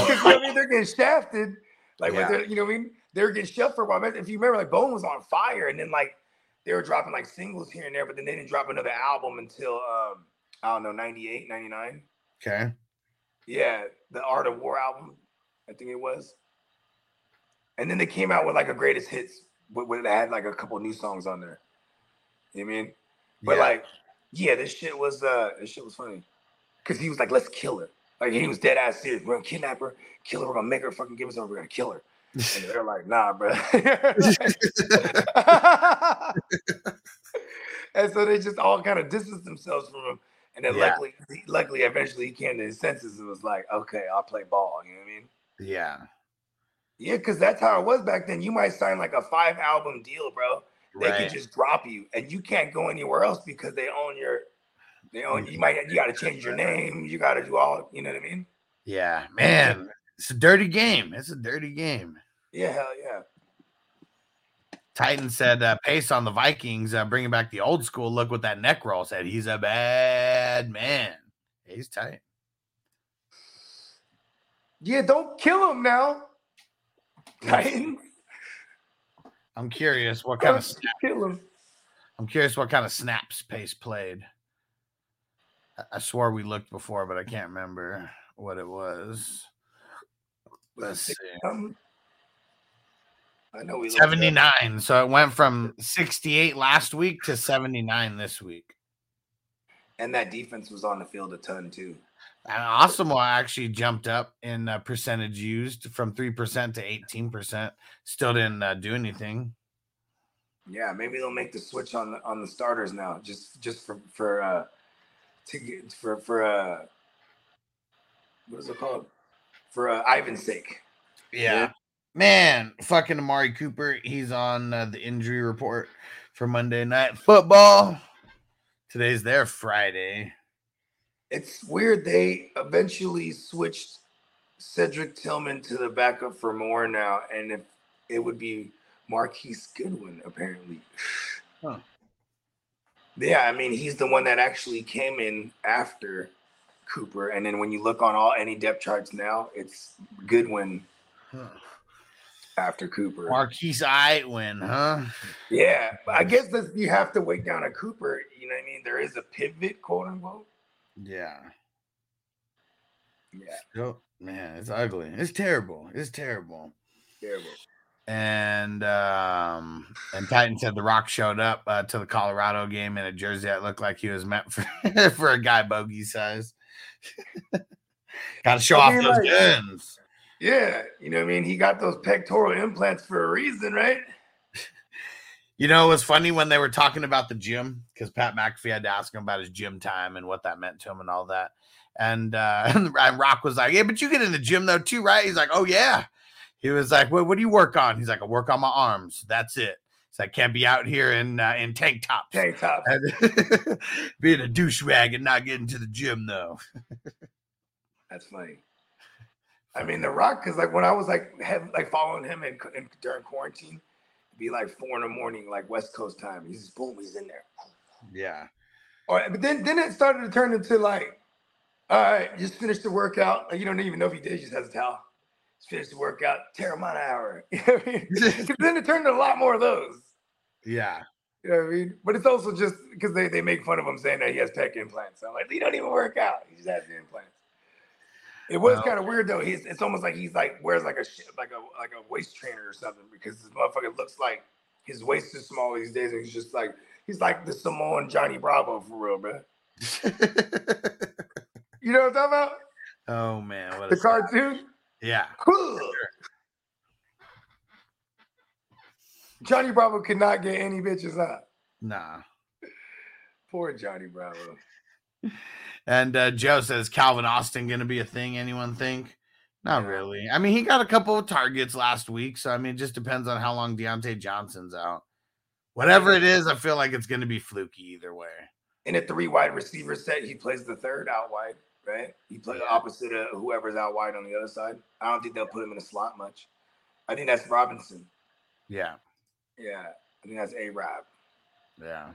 Because I mean, they're getting shafted. Like Yeah. you know what I mean? They were getting shafted for a while. If you remember, like Bone was on fire, and then like they were dropping like singles here and there, but then they didn't drop another album until um, I don't know, 98, 99. Okay. Yeah, the Art of War album, I think it was. And then they came out with like a greatest hits, with, they had like a couple new songs on there. You know what I mean? But Yeah. like, yeah, this shit was uh this shit was funny. Cause he was like, let's kill her. Like he was dead ass serious. We're gonna kidnap her, kill her, we're gonna make her fucking give us over, we're gonna kill her. And they're like, nah, bro. and so they just all kind of distanced themselves from him. And then Yeah. luckily, luckily, eventually he came to his senses and was like, okay, I'll play ball. You know what I mean? yeah. Yeah, because that's how it was back then. You might sign like a five album deal, bro. They Right. could just drop you, and you can't go anywhere else because they own your. They own. You might. You got to change your name. You got to do all. You know what I mean? Yeah. Man, it's a dirty game. It's a dirty game. Yeah, hell yeah. Titan said uh, pace on the Vikings, uh, bringing back the old school look with that neck roll. Said he's a bad man. He's tight. Yeah, don't kill him now. Titan, I'm curious what kind of don't snap, kill him. I'm curious what kind of snaps pace played. I, swore we looked before, but I can't remember what it was. Let's see. Um, I know we looked it up. 79. So it went from 68 last week to 79 this week. and that defense was on the field a ton too. And Asamoah actually jumped up in uh, percentage used from 3% to 18%. Still didn't uh, do anything. Yeah, maybe they'll make the switch on the on the starters now, just just for for uh to get for for uh what is it called for uh, Ivan's sake. Yeah. man, fucking Amari Cooper. He's on uh, the injury report for Monday Night Football. Today's their Friday. It's weird. They eventually switched Cedric Tillman to the backup for Moore now, and if it would be Marquise Goodwin, apparently. Huh. Yeah, I mean, he's the one that actually came in after Cooper. And then when you look on all any depth charts now, it's Goodwin Huh. after Cooper. Marquise Goodwin, huh? Yeah, I guess that's, you have to wait down a Cooper. You know what I mean? There is a pivot, quote unquote. Yeah. Yeah, Oh, man, it's ugly. It's terrible. It's terrible. terrible. And um and Titan said the Rock showed up uh, to the Colorado game in a jersey that looked like he was meant for for a guy bogey size. Got to show off those like- guns. Yeah, you know what I mean? He got those pectoral implants for a reason, right? You know, it was funny when they were talking about the gym because Pat McAfee had to ask him about his gym time and what that meant to him and all that. And uh and Rock was like, Yeah, but you get in the gym though, too, right? He's like, Oh, yeah. He was like, What, what do you work on? He's like, I work on my arms. That's it. So I can't be out here in uh, in tank tops. Tank top. Being a douchebag and not getting to the gym though. That's funny. I mean, The Rock, because like when I was like have, like following him in, in during quarantine, it'd be like four in the morning, like West Coast time. He's just boom, he's in there. Yeah. All right, but then then it started to turn into like, all right, just finish the workout. Like, you don't even know if he did, he just has a towel. Finish the workout, Teremana hour. You know what I mean? 'Cause then it turned to a lot more of those. Yeah. You know what I mean? But it's also just because they, they make fun of him saying that he has pec implants. So I'm like, he don't even work out. He just has the implants. It was Well- kind of weird though. He's it's almost like he's like wears like a like a like a waist trainer or something because this motherfucker looks like his waist is small these days and he's just like he's like the Samoan Johnny Bravo for real, man. You know what I'm talking about? oh man, what The a cartoon. Yeah. Johnny Bravo could not get any bitches, huh? Nah. Poor Johnny Bravo. And uh, Joe says Calvin Austin going to be a thing. Anyone think? Not Yeah. really. I mean, he got a couple of targets last week, so I mean, it just depends on how long Diontae Johnson's out. Whatever it is, I feel like it's going to be fluky either way. in a three wide receiver set, he plays the third out wide, right? He plays opposite of whoever's out wide on the other side. I don't think they'll put him in a slot much. I think that's Robinson. Yeah, Yeah, I think that's A Rob. yeah.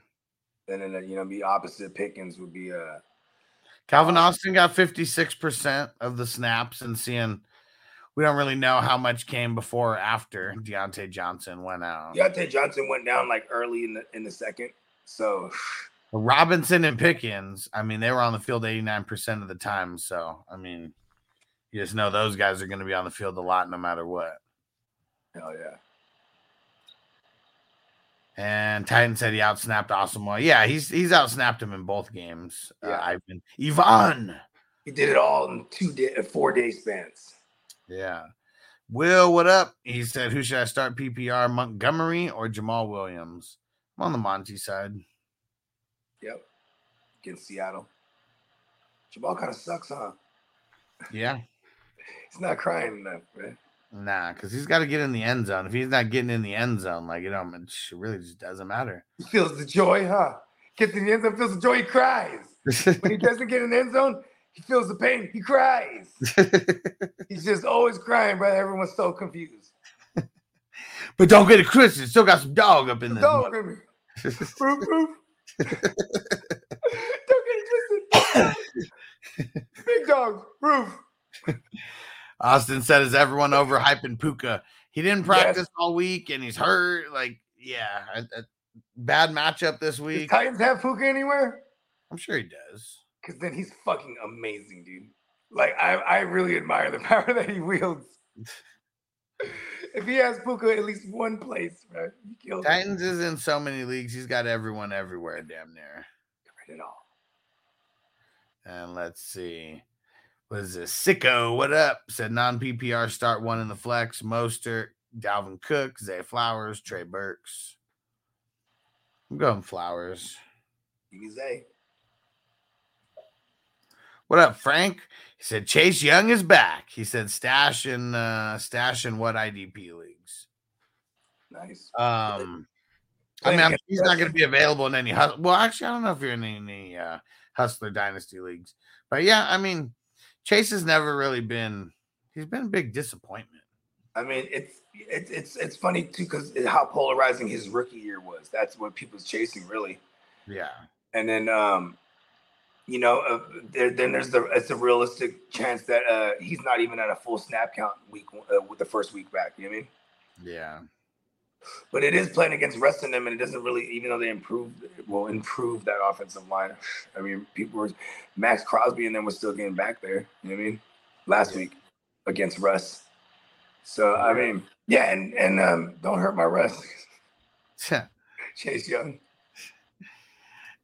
And then you know, be opposite Pickens would be uh Calvin Austin got fifty six percent of the snaps, and seeing we don't really know how much came before or after Diontae Johnson went out. Diontae Johnson went down like early in the in the second. So Robinson and Pickens, I mean, they were on the field 89% of the time. So, I mean, you just know those guys are going to be on the field a lot no matter what. hell yeah. And Titan said he outsnapped Asamoah. Yeah, he's he's outsnapped him in both games. Uh, Yeah. Ivan. Ivan. He did it all in two day four day spans. Yeah. Will, what up? He said, Who should I start PPR, Montgomery or Jamaal Williams? I'm on the Monty side. Yep. Against Seattle. Jamal kind of sucks, huh? Yeah. He's not crying enough, man. Nah, because he's got to get in the end zone. If he's not getting in the end zone, like, you know, it really just doesn't matter. He feels the joy, huh? Gets in the end zone, feels the joy, he cries. When he doesn't get in the end zone, he feels the pain, he cries. He's just always crying, brother. Everyone's so confused. but don't get it Christian. Still got some dog up in there. Dog in me. Roof, roof. Don't get twisted. Big dog, roof. Austin said, "Is everyone overhyping Puka? He didn't practice all week and he's hurt. Like, yeah, a, a bad matchup this Does week. Titans have Puka anywhere? I'm sure he does. Because then he's fucking amazing, dude. Like I, I really admire the power that he wields. if he has Puka at least one place, right? He kills it. Titans is in so many leagues. He's got everyone everywhere, damn near. Get Right at all. And let's see. What is this? Sicko, what up? Said non PPR start one in the flex. Mostert, Dalvin Cook, Zay Flowers, Trey Burks. I'm going Flowers. Give me Zay. What up, Frank? He said Chase Young is back. He said stash in uh stash in what IDP leagues. Nice. Um I mean, I'm, he's not going to be available in any. hus- Well, actually, I don't know if you're in any uh, Hustler Dynasty leagues, but yeah, I mean, Chase has never really been. He's been a big disappointment. I mean, it's it's it's it's funny too because how polarizing his rookie year was. That's what people's chasing, really. Yeah, And then, um, you know, uh, there, then there's the it's a realistic chance that uh, he's not even at a full snap count week uh, with the first week back. You know what I mean? yeah, But it is playing against rest of them, and it doesn't really, even though they improved, will improve that offensive line. I mean, people were Maxx Crosby and them was still getting back there. You know what I mean? Last week against Russ. So I mean, yeah, and and um, don't hurt my Russ, Chase Young.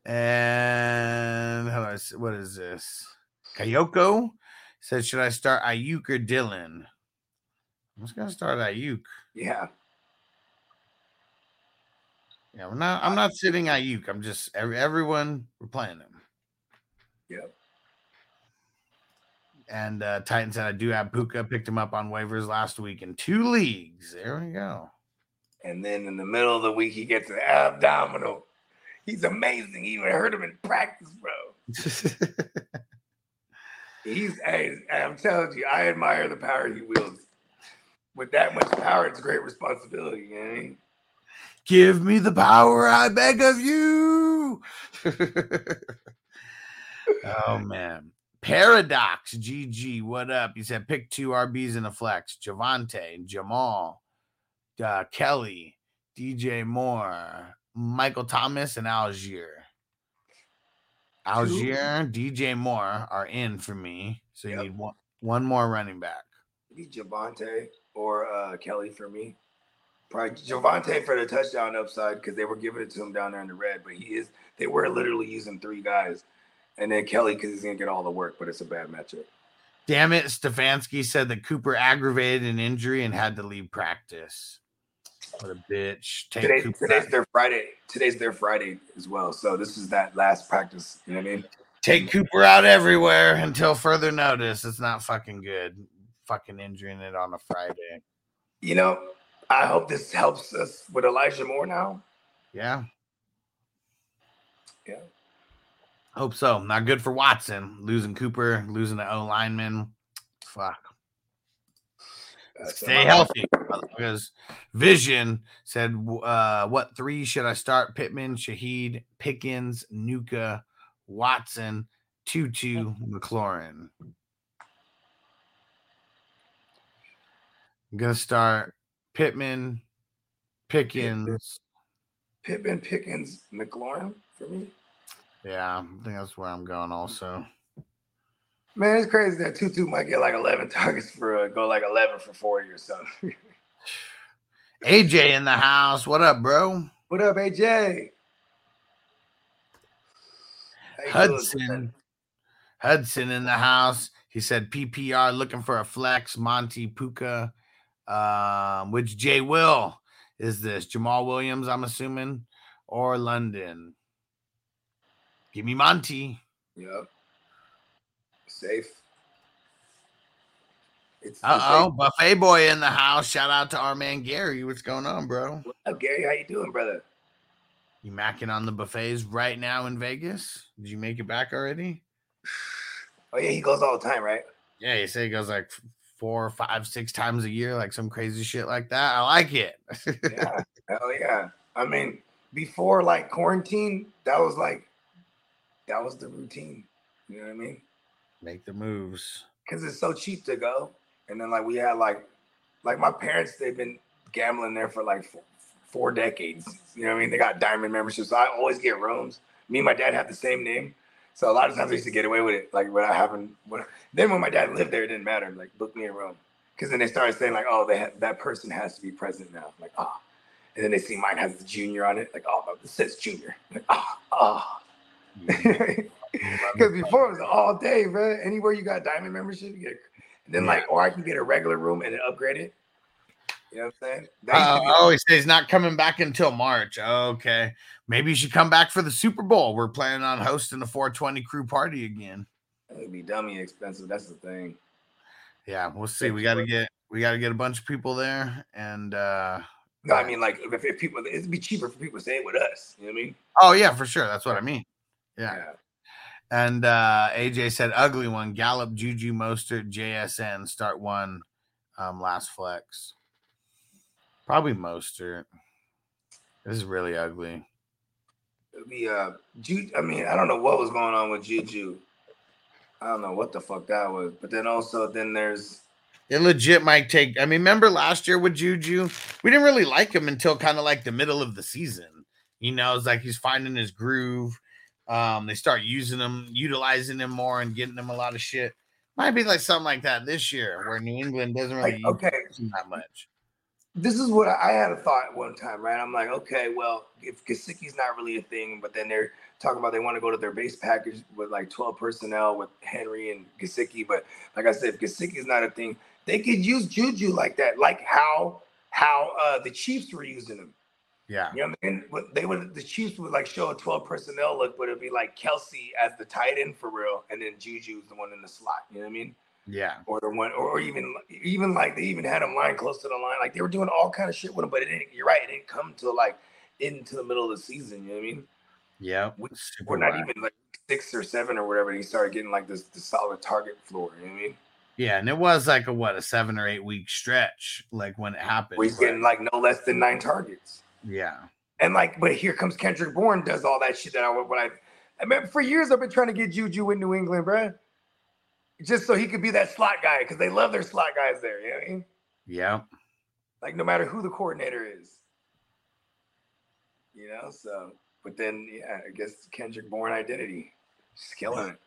And how do I s- what is this? Kayoko said, "Should I start Ayuk or Dillon?" I'm just gonna start Ayuk. Yeah, Yeah, we're not. I'm not sitting Ayuk. I'm just every, everyone. We're playing him. Yep. And uh, Titan said I do have Puka. Picked him up on waivers last week in two leagues. There we go. and then in the middle of the week he gets an abdominal. He's amazing. You even heard him in practice, bro. He's, hey, I'm telling you, I admire the power he wields. With that much power, it's a great responsibility. You know I? Give me the power, I beg of you. oh man. Paradox GG, what up? You said pick two RBs in a flex. Javonte, Jamaal, uh, Kelley, DJ Moore, Michael Thomas, and Allgeier. Allgeier, DJ Moore are in for me. So you Yep. need one one more running back. Maybe Javonte or uh, Kelley for me. Probably Javonte for the touchdown upside because they were giving it to him down there in the red, but he is they were literally using three guys. And then Kelley because he's gonna get all the work, but it's a bad matchup. Damn it, Stefanski said that Cooper aggravated an injury and had to leave practice. What a bitch. Take Today, today's out. their Friday. Today's their Friday as well. So this is that last practice. You know what I mean? Take Cooper out everywhere until further notice. It's not fucking good. Fucking injuring it on a Friday. You know, I hope this helps us with Elijah Moore now. Yeah. Yeah. Hope so. Not good for Watson. Losing Cooper, losing the O lineman. Fuck. Stay healthy. Because Vision said, uh, what three should I start? Pittman, Shaheed, Pickens, Nuka, Watson, Tutu, McLaurin. I'm gonna start Pittman, Pickens. Pittman, Pickens, McLaurin for me. Yeah, I think that's where I'm going also. Man, it's crazy that Tutu might get like 11 targets for uh, go like 11 for 40 or something. AJ in the house. What up, bro? what up, AJ? Hudson. Hudson in the house. He said PPR looking for a flex. Monty Puka. Um, which Jay Will is this? Jamaal Williams, I'm assuming, or London. Give me Monty. Yep. Safe. It's, Uh oh, buffet boy in the house. Shout out to our man Gary. What's going on, bro? What up, Gary? How you doing, brother? You macking on the buffets right now in Vegas? Did you make it back already? Oh yeah, he goes all the time, right? Yeah, you say he goes like four, five, six times a year, like some crazy shit like that. I like it. Yeah. Hell yeah. I mean, before like quarantine, that was like that was the routine. You know what I mean? Make the moves. Because it's so cheap to go. And then like we had like like my parents, they've been gambling there for like four, four decades. You know what I mean? They got diamond memberships. So I always get rooms. Me and my dad have the same name. So a lot of times I used to get away with it, like without happened When, then when my dad lived there, it didn't matter. Like book me a room, because then they started saying like, oh, they ha- that person has to be present now. like ah, and then they see mine has the junior on it. Like oh, this says junior. Like ah ah. Because before it was all day, bro. Anywhere you got diamond membership, you get. Then like, or I can get a regular room and upgrade it. You know what I'm saying? That used to Uh, oh, he says he's not coming back until March. Okay. Maybe you should come back for the Super Bowl. We're planning on hosting the 420 crew party again. It'd be dummy expensive. That's the thing. Yeah, we'll see. We got to get we got to get a bunch of people there, and uh No, I mean like if, if people, it'd be cheaper for people to stay with us. You know what I mean? oh yeah, for sure. That's what I mean. Yeah. And uh AJ said ugly one. Gallup, Juju, Mostert, JSN start one um last flex. Probably Mostert. This is really ugly. It'd be uh, Ju- I mean, I don't know what was going on with Juju. I don't know what the fuck that was. But then also, then there's It legit might take. I mean, remember last year with Juju, we didn't really like him until kind of like the middle of the season. You know, it's like he's finding his groove. Um, they start using them, utilizing them more, and getting them a lot of shit. Might be like something like that this year, where New England doesn't really like, okay. that much. This is what I had a thought one time, right? I'm like, okay, well, if Gesicki's not really a thing, but then they're talking about they want to go to their base package with like 12 personnel with Henry and Gesicki. But like I said, if Gesicki's not a thing, they could use Juju like that, like how how uh the Chiefs were using him. Yeah, You know what I mean? But they would the Chiefs would like show a 12 personnel look, but it'd be like Kelce as the tight end for real, and then Juju's the one in the slot. You know what I mean? yeah, Or the one, or even even like they even had him line close to the line. Like they were doing all kind of shit with him, but it didn't. You're right, it didn't come till like into the middle of the season. You know what I mean? yeah. We, are not even like six or seven or whatever. And he started getting like this the solid target floor. You know what I mean? Yeah, and it was like a what a seven or eight week stretch, like when it happened. Where he's getting like no less than nine targets. Yeah, And like, but here comes Kendrick Bourne, does all that shit that I what I. I mean, for years I've been trying to get Juju in New England, bro, Just so he could be that slot guy, because they love their slot guys there. You know what I mean? yeah. Like no matter who the coordinator is. You know, so but then yeah, I guess Kendrick Bourne identity. Just killing it.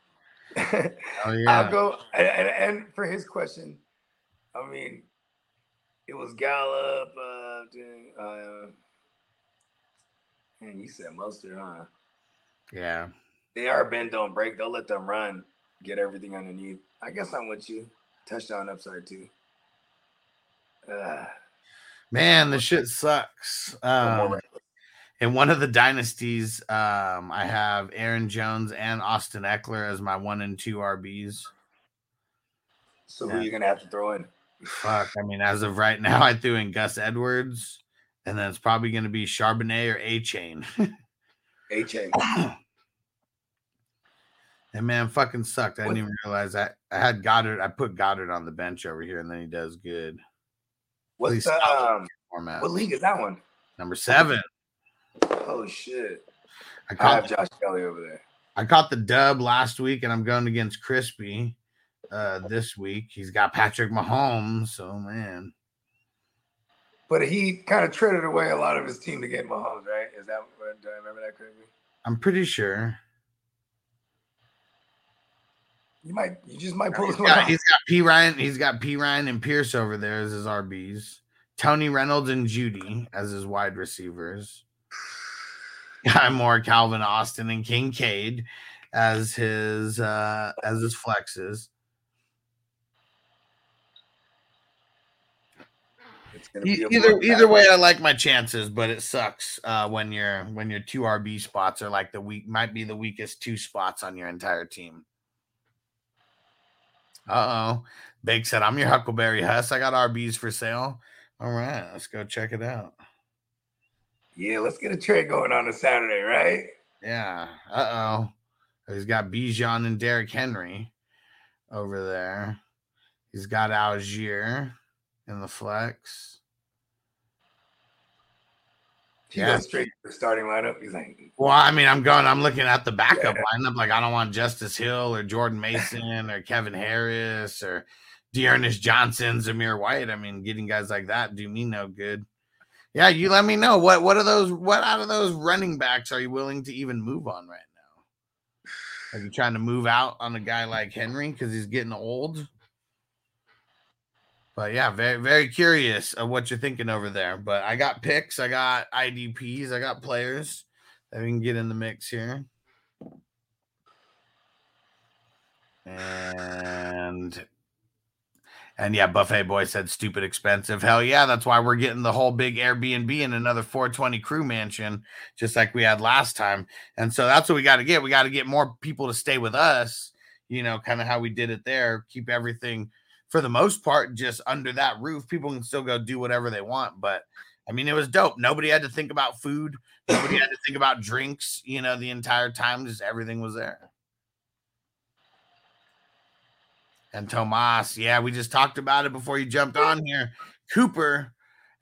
Oh yeah. I'll go and, and, and for his question, I mean, it was Gallup. Uh, doing, uh, man, you said Mostert, huh? yeah. They are bend don't break. They'll let them run, get everything underneath. I guess I'm with you. Touchdown upside too. Uh, Man, the shit sucks. Um, in one of the dynasties, um, I have Aaron Jones and Austin Ekeler as my one and two RBs. so yeah. who you gonna have to throw in? Fuck. I mean, as of right now, I threw in Gus Edwards, and then it's probably going to be Charbonnet or Achane. A Chain. and man, fucking sucked. I didn't even realize I, I had Goddard. I put Goddard on the bench over here, and then he does good. What's the um? Format What league is that one? number seven. Oh shit! I I caught have Josh Kelley over there. I caught the dub last week, and I'm going against Crispy uh, this week. He's got Patrick Mahomes, so man, But he kind of traded away a lot of his team to get Mahomes, right? Is that do I remember that correctly? I'm pretty sure You might, you just might pull he's got, he's got P Ryan. He's got P Ryan and Pierce over there as his RBs. Tony Reynolds and Jeudy as his wide receivers. Guy Moore, Calvin Austin, and Kincaid as his uh as his flexes. It's gonna E- either either way, I like my chances, but it sucks uh, when your when your two RB spots are like the weak might be the weakest two spots on your entire team. Uh oh, Big said I'm your Huckleberry Huss. I got RBs for sale. All right, let's go check it out. Yeah, let's get a trade going on a Saturday, right? Yeah. Uh oh, he's got Bijan and Derrick Henry over there. He's got Allgeier in the flex. Yeah. straight to the starting lineup. You think? Well, I mean, I'm going, I'm looking at the backup lineup. Like, I don't want Justice Hill or Jordan Mason or Kevin Harris or D'Ernest Johnson, Zamir White. I mean, getting guys like that do me no good. Yeah, you let me know what what are those what out of those running backs are you willing to even move on right now? Are you trying to move out on a guy like Henry because he's getting old? But yeah, very very curious of what you're thinking over there. But I got picks, I got IDPs, I got players that we can get in the mix here. And and yeah, Buffet Boy said stupid expensive. Hell yeah, that's why we're getting the whole big Airbnb and another 420 crew mansion, just like we had last time. And so that's what we got to get. We got to get more people to stay with us. you know, kind of how we did it there. Keep everything for the most part just under that roof. People can still go do whatever they want, but I mean, it was dope. Nobody had to think about food. Nobody had to think about drinks. You know, the entire time, just everything was there. And Tomas, yeah, we just talked about it before you jumped on here. Cooper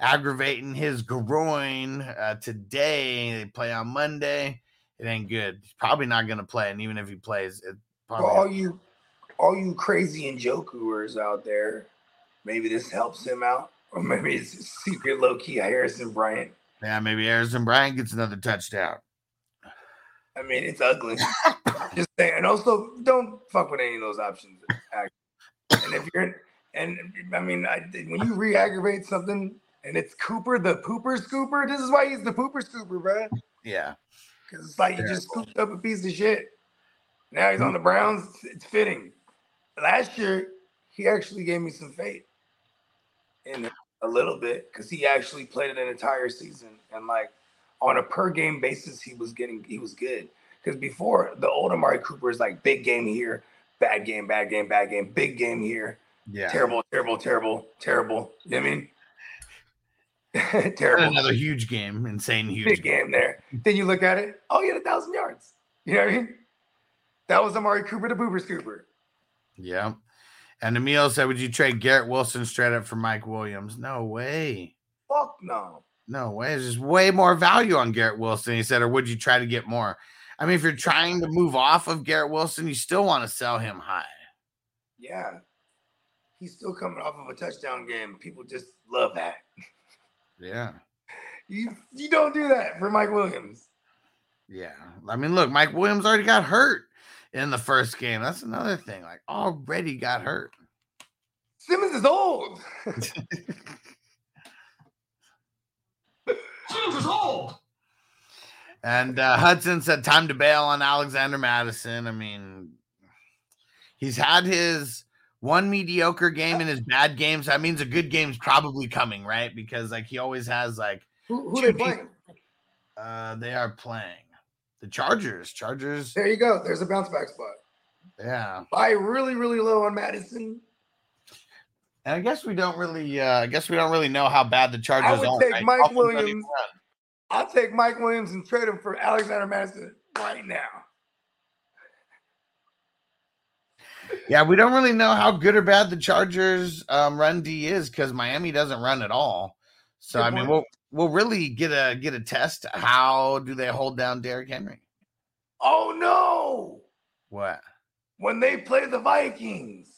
aggravating his groin uh, today. They play on Monday. It ain't good. He's probably not going to play, and even if he plays, it probably all you, all you crazy Njokuers out there, maybe this helps him out, or maybe it's a secret low key Harrison Bryant. yeah, maybe Harrison Bryant gets another touchdown. I mean, it's ugly. Just saying. And also, don't fuck with any of those options. actually. And if you're, and I mean, I, when you re-aggravate something and it's Cooper, the pooper scooper, this is why he's the pooper scooper, bro. Yeah, Because it's like you just scooped up a piece of shit. Now he's on the Browns. It's fitting. Last year, he actually gave me some faith in a little bit because he actually played an entire season and like on a per game basis, he was getting he was good. Because before the old Amari Cooper is like big game here, bad game, bad game, bad game, big game here, yeah. terrible, terrible, terrible, terrible. You know what I mean? And terrible Another huge game, insane huge big game. game there. Then you look at it, oh, he had a thousand yards. You know what I mean? That was Amari Cooper, the boober scooper. Yeah. And Emil said, Would you trade Garrett Wilson straight up for Mike Williams? No way. Fuck no. No way. There's way more value on Garrett Wilson. He said, or would you try to get more? I mean, if you're trying to move off of Garrett Wilson, you still want to sell him high. Yeah. He's still coming off of a touchdown game. People just love that. Yeah. You you don't do that for Mike Williams. Yeah. I mean, look, Mike Williams already got hurt in the first game. That's another thing. Like, already got hurt. Simmons is old. Simmons is old. And uh, Hudson said, time to bail on Alexander Mattison. I mean, he's had his one mediocre game in his bad games. That means a good game's probably coming, right? Because like he always has like Who, who Two they playing? uh they are playing the Chargers. Chargers, There you go. There's a bounce back spot. yeah. Buy really, really low on Mattison. And I guess we don't really uh I guess we don't really know how bad the Chargers I would are. take right? Mike Williams. I'll take Mike Williams and trade him for Alexander Mattison right now. Yeah, we don't really know how good or bad the Chargers um, run D is because Miami doesn't run at all. So I mean, we'll we'll really get a get a test. How do they hold down Derrick Henry? Oh no! What? When they play the Vikings,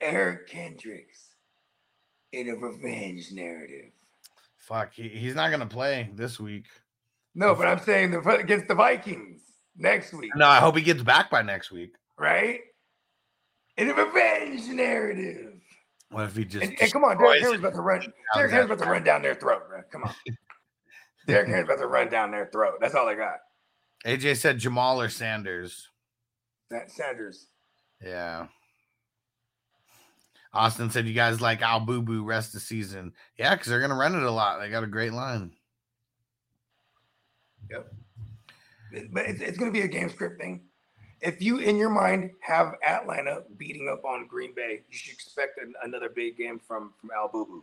Eric Kendricks in a revenge narrative. Fuck, he, he's not gonna play this week. No, but I'm saying the against the Vikings next week, No, I hope he gets back by next week. right? In a revenge narrative. What if he just? And, and come on, Derrick destroys Henry's about to run. Derrick Henry's about to run down their throat, bro. Come on. Derrick Henry's about to run down their throat. That's all they got. AJ said Jamal or Sanders. That Sanders. Yeah. Austin said you guys like Al Boo Boo rest of the season. Yeah, because they're gonna run it a lot. They got a great line. It- But it's, it's going to be a game script thing. If you, in your mind, have Atlanta beating up on Green Bay, you should expect an, another big game from from Al Bubu.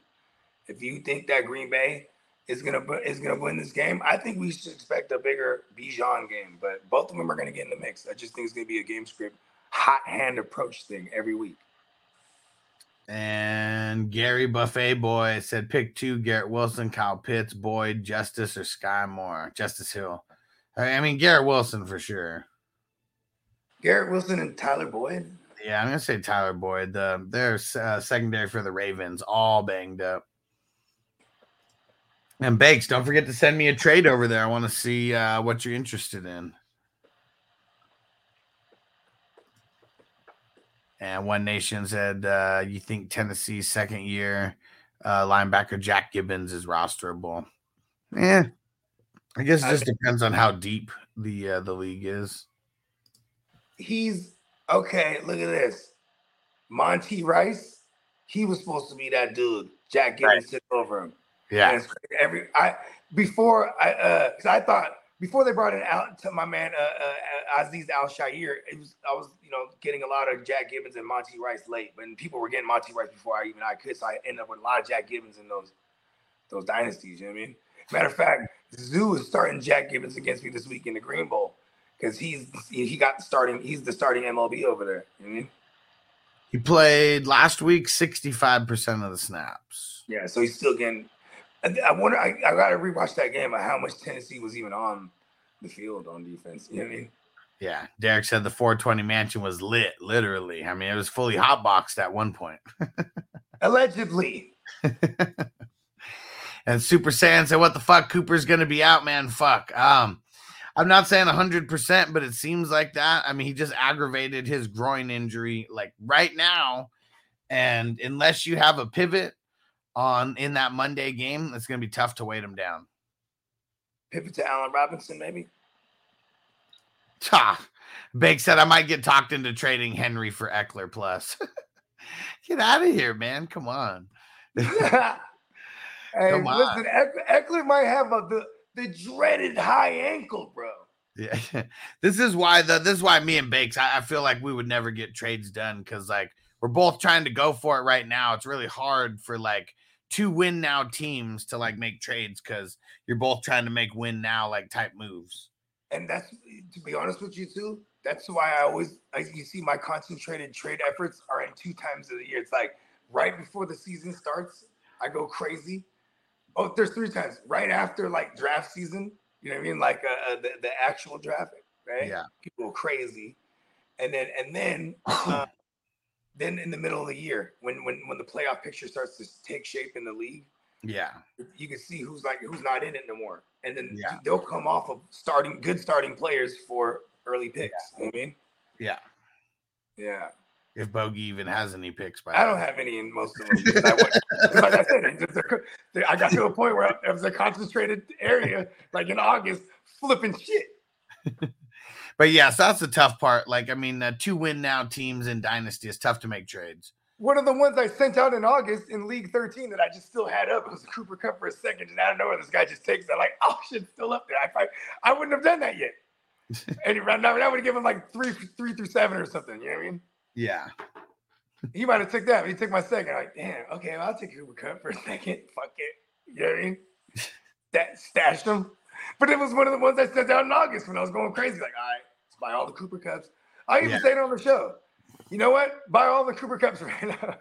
If you think that Green Bay is gonna is gonna win this game, I think we should expect a bigger Bijan game. But both of them are to get in the mix. I just think it's to be a game script, hot hand approach thing every week. And Gary Buffet Boy said pick two Garrett Wilson, Kyle Pitts, Boyd, Justice, or Sky Moore. Justice Hill. I mean, Garrett Wilson for sure. Garrett Wilson and Tyler Boyd. Yeah, I'm gonna say Tyler Boyd. The their uh, secondary for the Ravens all banged up. And Bakes, don't forget to send me a trade over there. I want to see uh, what you're interested in. And One Nation said, uh, "You think Tennessee's second year uh, linebacker Jack Gibbens is rosterable?" Yeah, I guess it just depends on how deep the uh, the league is. He's okay. Look at this. Monty Rice. He was supposed to be that dude. Jack Gibbens took over him. Yeah, And it's crazy. every I before I uh I thought before they brought in out to my man uh, uh, Azeez Al-Shaair, it was I was you know getting a lot of Jack Gibbens and Monty Rice late, but people were getting Monty Rice before I even I could, so I ended up with a lot of Jack Gibbens in those those dynasties. You know what I mean? Matter of fact, Zoo is starting Jack Gibbens against me this week in the Green Bowl because he's he got the starting. He's the starting MLB over there. You know I mean? He played last week 65% of the snaps. Yeah, so he's still getting. I, I wonder. I, I got to rewatch that game. How much Tennessee was even on the field on defense? You know what I mean? Yeah, Derek said the 420 mansion was lit, literally. I mean, it was fully hotboxed at one point. Allegedly. and Super Saiyan said, "What the fuck? Cooper's gonna be out, man. Fuck." Um, I'm not saying 100, percent but it seems like that. I mean, he just aggravated his groin injury like right now, and unless you have a pivot on in that Monday game, it's gonna be tough to weight him down. Pivot to Allen Robinson, maybe. Ha! Bake said I might get talked into trading Henry for Ekeler plus. get out of here, man. Come on. Hey, Come listen, Ekeler might have a, the dreaded high ankle, bro. Yeah, this is why the this is why me and Bakes. I, I feel like we would never get trades done because like we're both trying to go for it right now. It's really hard for like two win now teams to like make trades because you're both trying to make win now like type moves. And that's to be honest with you too. That's why I always you see my concentrated trade efforts are in two times of the year. It's like right before the season starts, I go crazy Oh, there's three times right after like draft season. You know what I mean? Like uh, uh, the the actual draft, right? Yeah. People go crazy, and then and then uh, then in the middle of the year when when when the playoff picture starts to take shape in the league. Yeah. You can see who's like who's not in it no more, and then yeah. they'll come off of starting good starting players for early picks. Yeah. You know I mean? Yeah. Yeah if Bogey even has any picks. By I don't have any in most of them. I like I said, I got to a point where it was a concentrated area, like in August, flipping shit. but yes, that's the tough part. Like, I mean, uh, two win now teams in Dynasty is tough to make trades. One of the ones I sent out in August in League 13 that I just still had up was Cooper Kupp for a second, and I don't know where this guy just takes it. Like, oh shit, still up there. I, I, I wouldn't have done that yet. and right now, I would have given like three, three through seven or something. You know what I mean? Yeah. he might have took that. He took my second. Like, damn, okay, well, I'll take a Cooper Kupp for a second. Fuck it. You know what I mean? That stashed him. But it was one of the ones I sent out in August when I was going crazy. Like, all right, let's buy all the Cooper Kupps. I even yeah. said it on the show. You know what? Buy all the Cooper Kupps right now.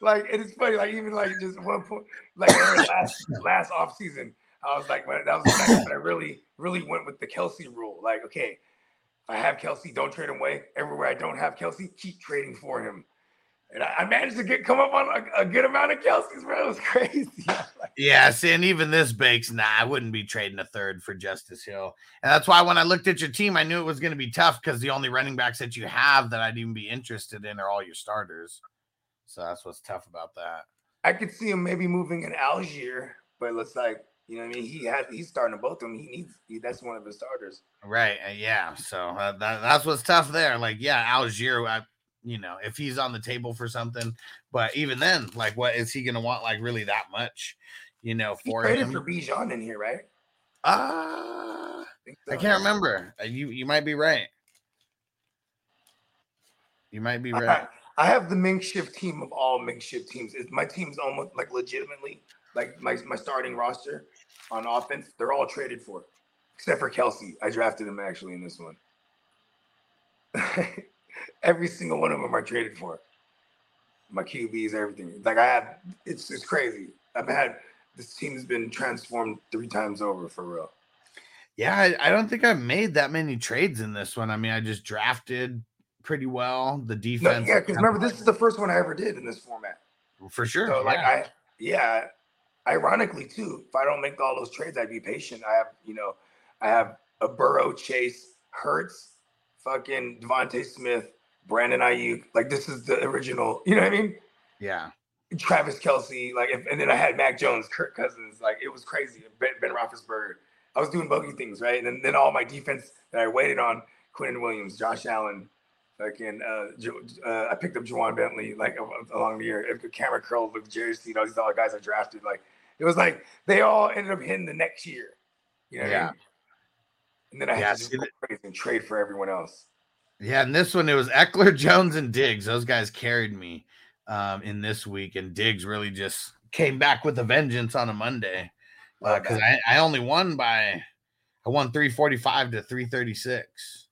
like, it is funny. Like, even like just one point, like last last off season, I was like, that was the time I really, really went with the Kelce rule. Like, okay, I have Kelce, don't trade him away. Everywhere I don't have Kelce, keep trading for him. And I, I managed to get come up on a, a good amount of Kelce's, bro. It was crazy. yeah, see, and even this bakes, nah, I wouldn't be trading a third for Justice Hill. And that's why when I looked at your team, I knew it was going to be tough because the only running backs that you have that I'd even be interested in are all your starters. So that's what's tough about that. I could see him maybe moving in Allgeier, but it looks like you know, what I mean, he has he's starting to both of them. He needs he, that's one of his starters. Right. Uh, yeah. So uh, that, that's what's tough there. Like, yeah, Allgeier, I, you know, if he's on the table for something, but even then, like, what is he going to want? Like, really that much? You know, for he him. for Bijan in here, right? Uh, I, so. I can't remember. Uh, you you might be right. You might be right. I, I have the makeshift team of all makeshift teams. It's, my team's almost like legitimately like my, my starting roster on offense, they're all traded for, except for Kelce. I drafted him actually in this one. Every single one of them are traded for. My QBs, everything. Like I have, it's it's crazy. I've had this team has been transformed three times over for real. Yeah, I, I don't think I've made that many trades in this one. I mean, I just drafted pretty well. The defense. No, yeah, because remember, this is the first one I ever did in this format. For sure. So, like, I, yeah, ironically too, if I don't make all those trades, I'd be patient. I have, you know, I have a Burrow, Chase, Hurts, fucking DeVonta Smith, Brandon Aiyuk. Like this is the original. You know what I mean? Yeah. Travis Kelce, like, if, and then I had Mac Jones, Kirk Cousins. Like it was crazy. Ben, ben Roethlisberger. I was doing bogey things, right? And then, then all my defense that I waited on: Quinn Williams, Josh Allen, fucking. Uh, uh, I picked up Ja'Whaun Bentley like along the year. Kamren Curl with Jerry Seed, all these other guys I drafted. Like it was like they all ended up hitting the next year. You know yeah. I mean? And then I Yeah, had to crazy and trade for everyone else. Yeah, and this one it was Ekeler, Jones, and Diggs. Those guys carried me um, in this week, and Diggs really just came back with a vengeance on a Monday because that. I, I only won by I won three forty five to three thirty six.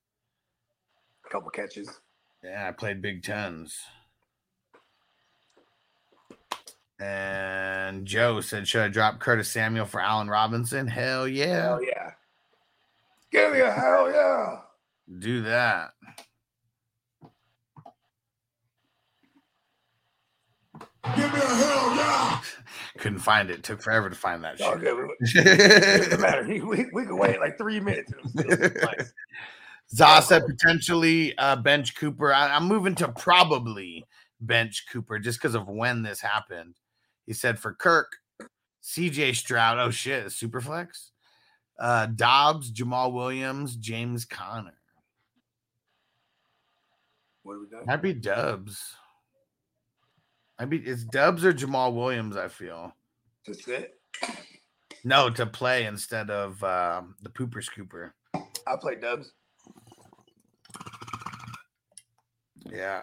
A couple catches. Yeah, I played Big Tens. And Joe said, "Should I drop Curtis Samuel for Allen Robinson?" Hell yeah, Hell yeah. Give me a hell yeah. do that. Give me a hell yeah. Couldn't find it. Took forever to find that Oh, shit. It doesn't matter. We, we, we could wait like three minutes. and it'll still suffice. Zah said potentially uh, bench Cooper. I, am moving to probably bench Cooper just because of when this happened. He said for Kirk, CJ Stroud. Oh shit, Superflex. Uh, Dobbs, Jamaal Williams, James Conner. What are we? Might be Doubs. Might be it's Doubs or Jamaal Williams. I feel To sit? no to play instead of uh, the Pooper Scooper. I play Doubs. Yeah,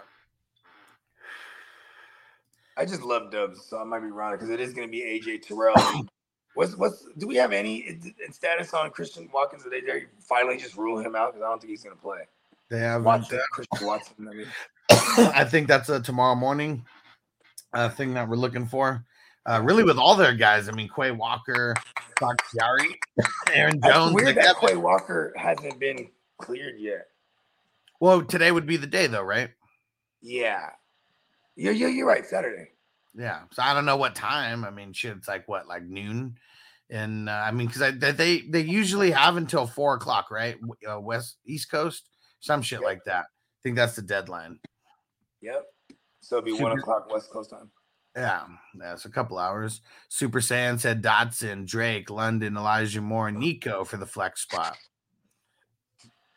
I just love Doubs, so I might be wrong because it is going to be AJ Terrell. what's what's? Do we have any status on Christian Watkins? Did they finally just rule him out? Because I don't think he's going to play. they have. Christian Watson. I mean, I think that's a tomorrow morning uh, thing that we're looking for. Uh, really, with all their guys, I mean, Quay Walker, Bakhtiari, Aaron Jones. weird that Quay Walker hasn't been cleared yet. well, today would be the day, though, right? Yeah, yeah, yeah. You're right. Saturday. Yeah. So I don't know what time. I mean, shit, it's like what, like noon? And uh, I mean, because they, they they usually have until four o'clock, right? Uh, West East Coast, some shit Yep. like that. I think that's the deadline. Yep. So it'll be one o'clock West Coast time. Yeah, that's a couple hours. Super Saiyan said Dotson, Drake, London, Elijah Moore, and Nico for the flex spot.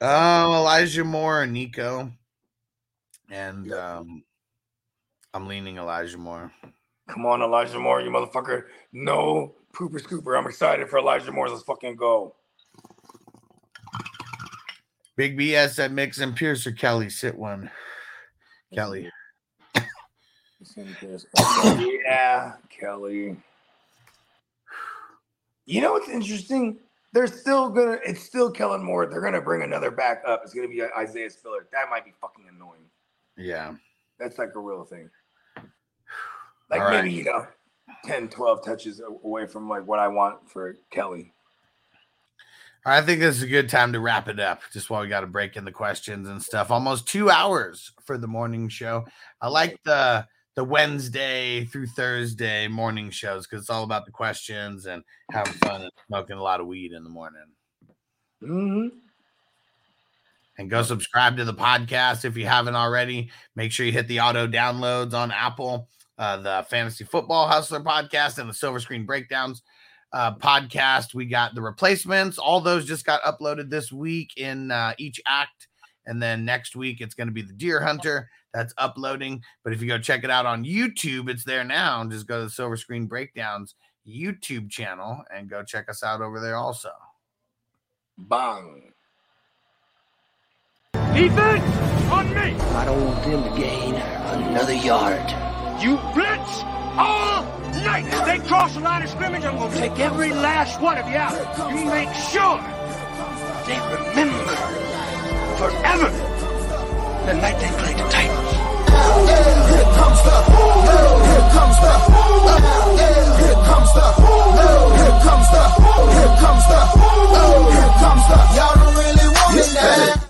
Oh, Elijah Moore and Nico. And um I'm leaning Elijah Moore. Come on, Elijah Moore, you motherfucker. No pooper scooper. I'm excited for Elijah Moore. Let's fucking go. Big BS said Mix and Pierce or Kelley. Sit one. Kelley. yeah, Kelley. You know what's interesting? They're still gonna. It's still Kellen Moore. They're gonna bring another back up. It's gonna be Isaiah Spiller. That might be fucking annoying. Yeah. That's like a real thing. Like right. maybe you know, 10, 12 touches away from like what I want for Kelley. I think this is a good time to wrap it up. Just while we got to break in the questions and stuff. Almost two hours for the morning show. I like the the Wednesday through Thursday morning shows because it's all about the questions and having fun and smoking a lot of weed in the morning. Mm-hmm. And go subscribe to the podcast if you haven't already. Make sure you hit the auto downloads on Apple, uh, the Fantasy Football Hustler podcast, and the Silver Screen Breakdowns uh, podcast. We got the replacements. All those just got uploaded this week in uh, each act. And then next week, it's going to be the Deer Hunter that's uploading. But if you go check it out on YouTube, it's there now. Just go to the Silver Screen Breakdowns YouTube channel and go check us out over there also. Bang. Defense on me. I don't want them to gain another yard. You blitz all night. They cross the line of scrimmage, I'm going to take every last one of you out. You make sure they remember forever the night they played the Titans. Here comes the, here comes the, here comes the, here comes the, here comes the, here comes the, y'all don't really want it now.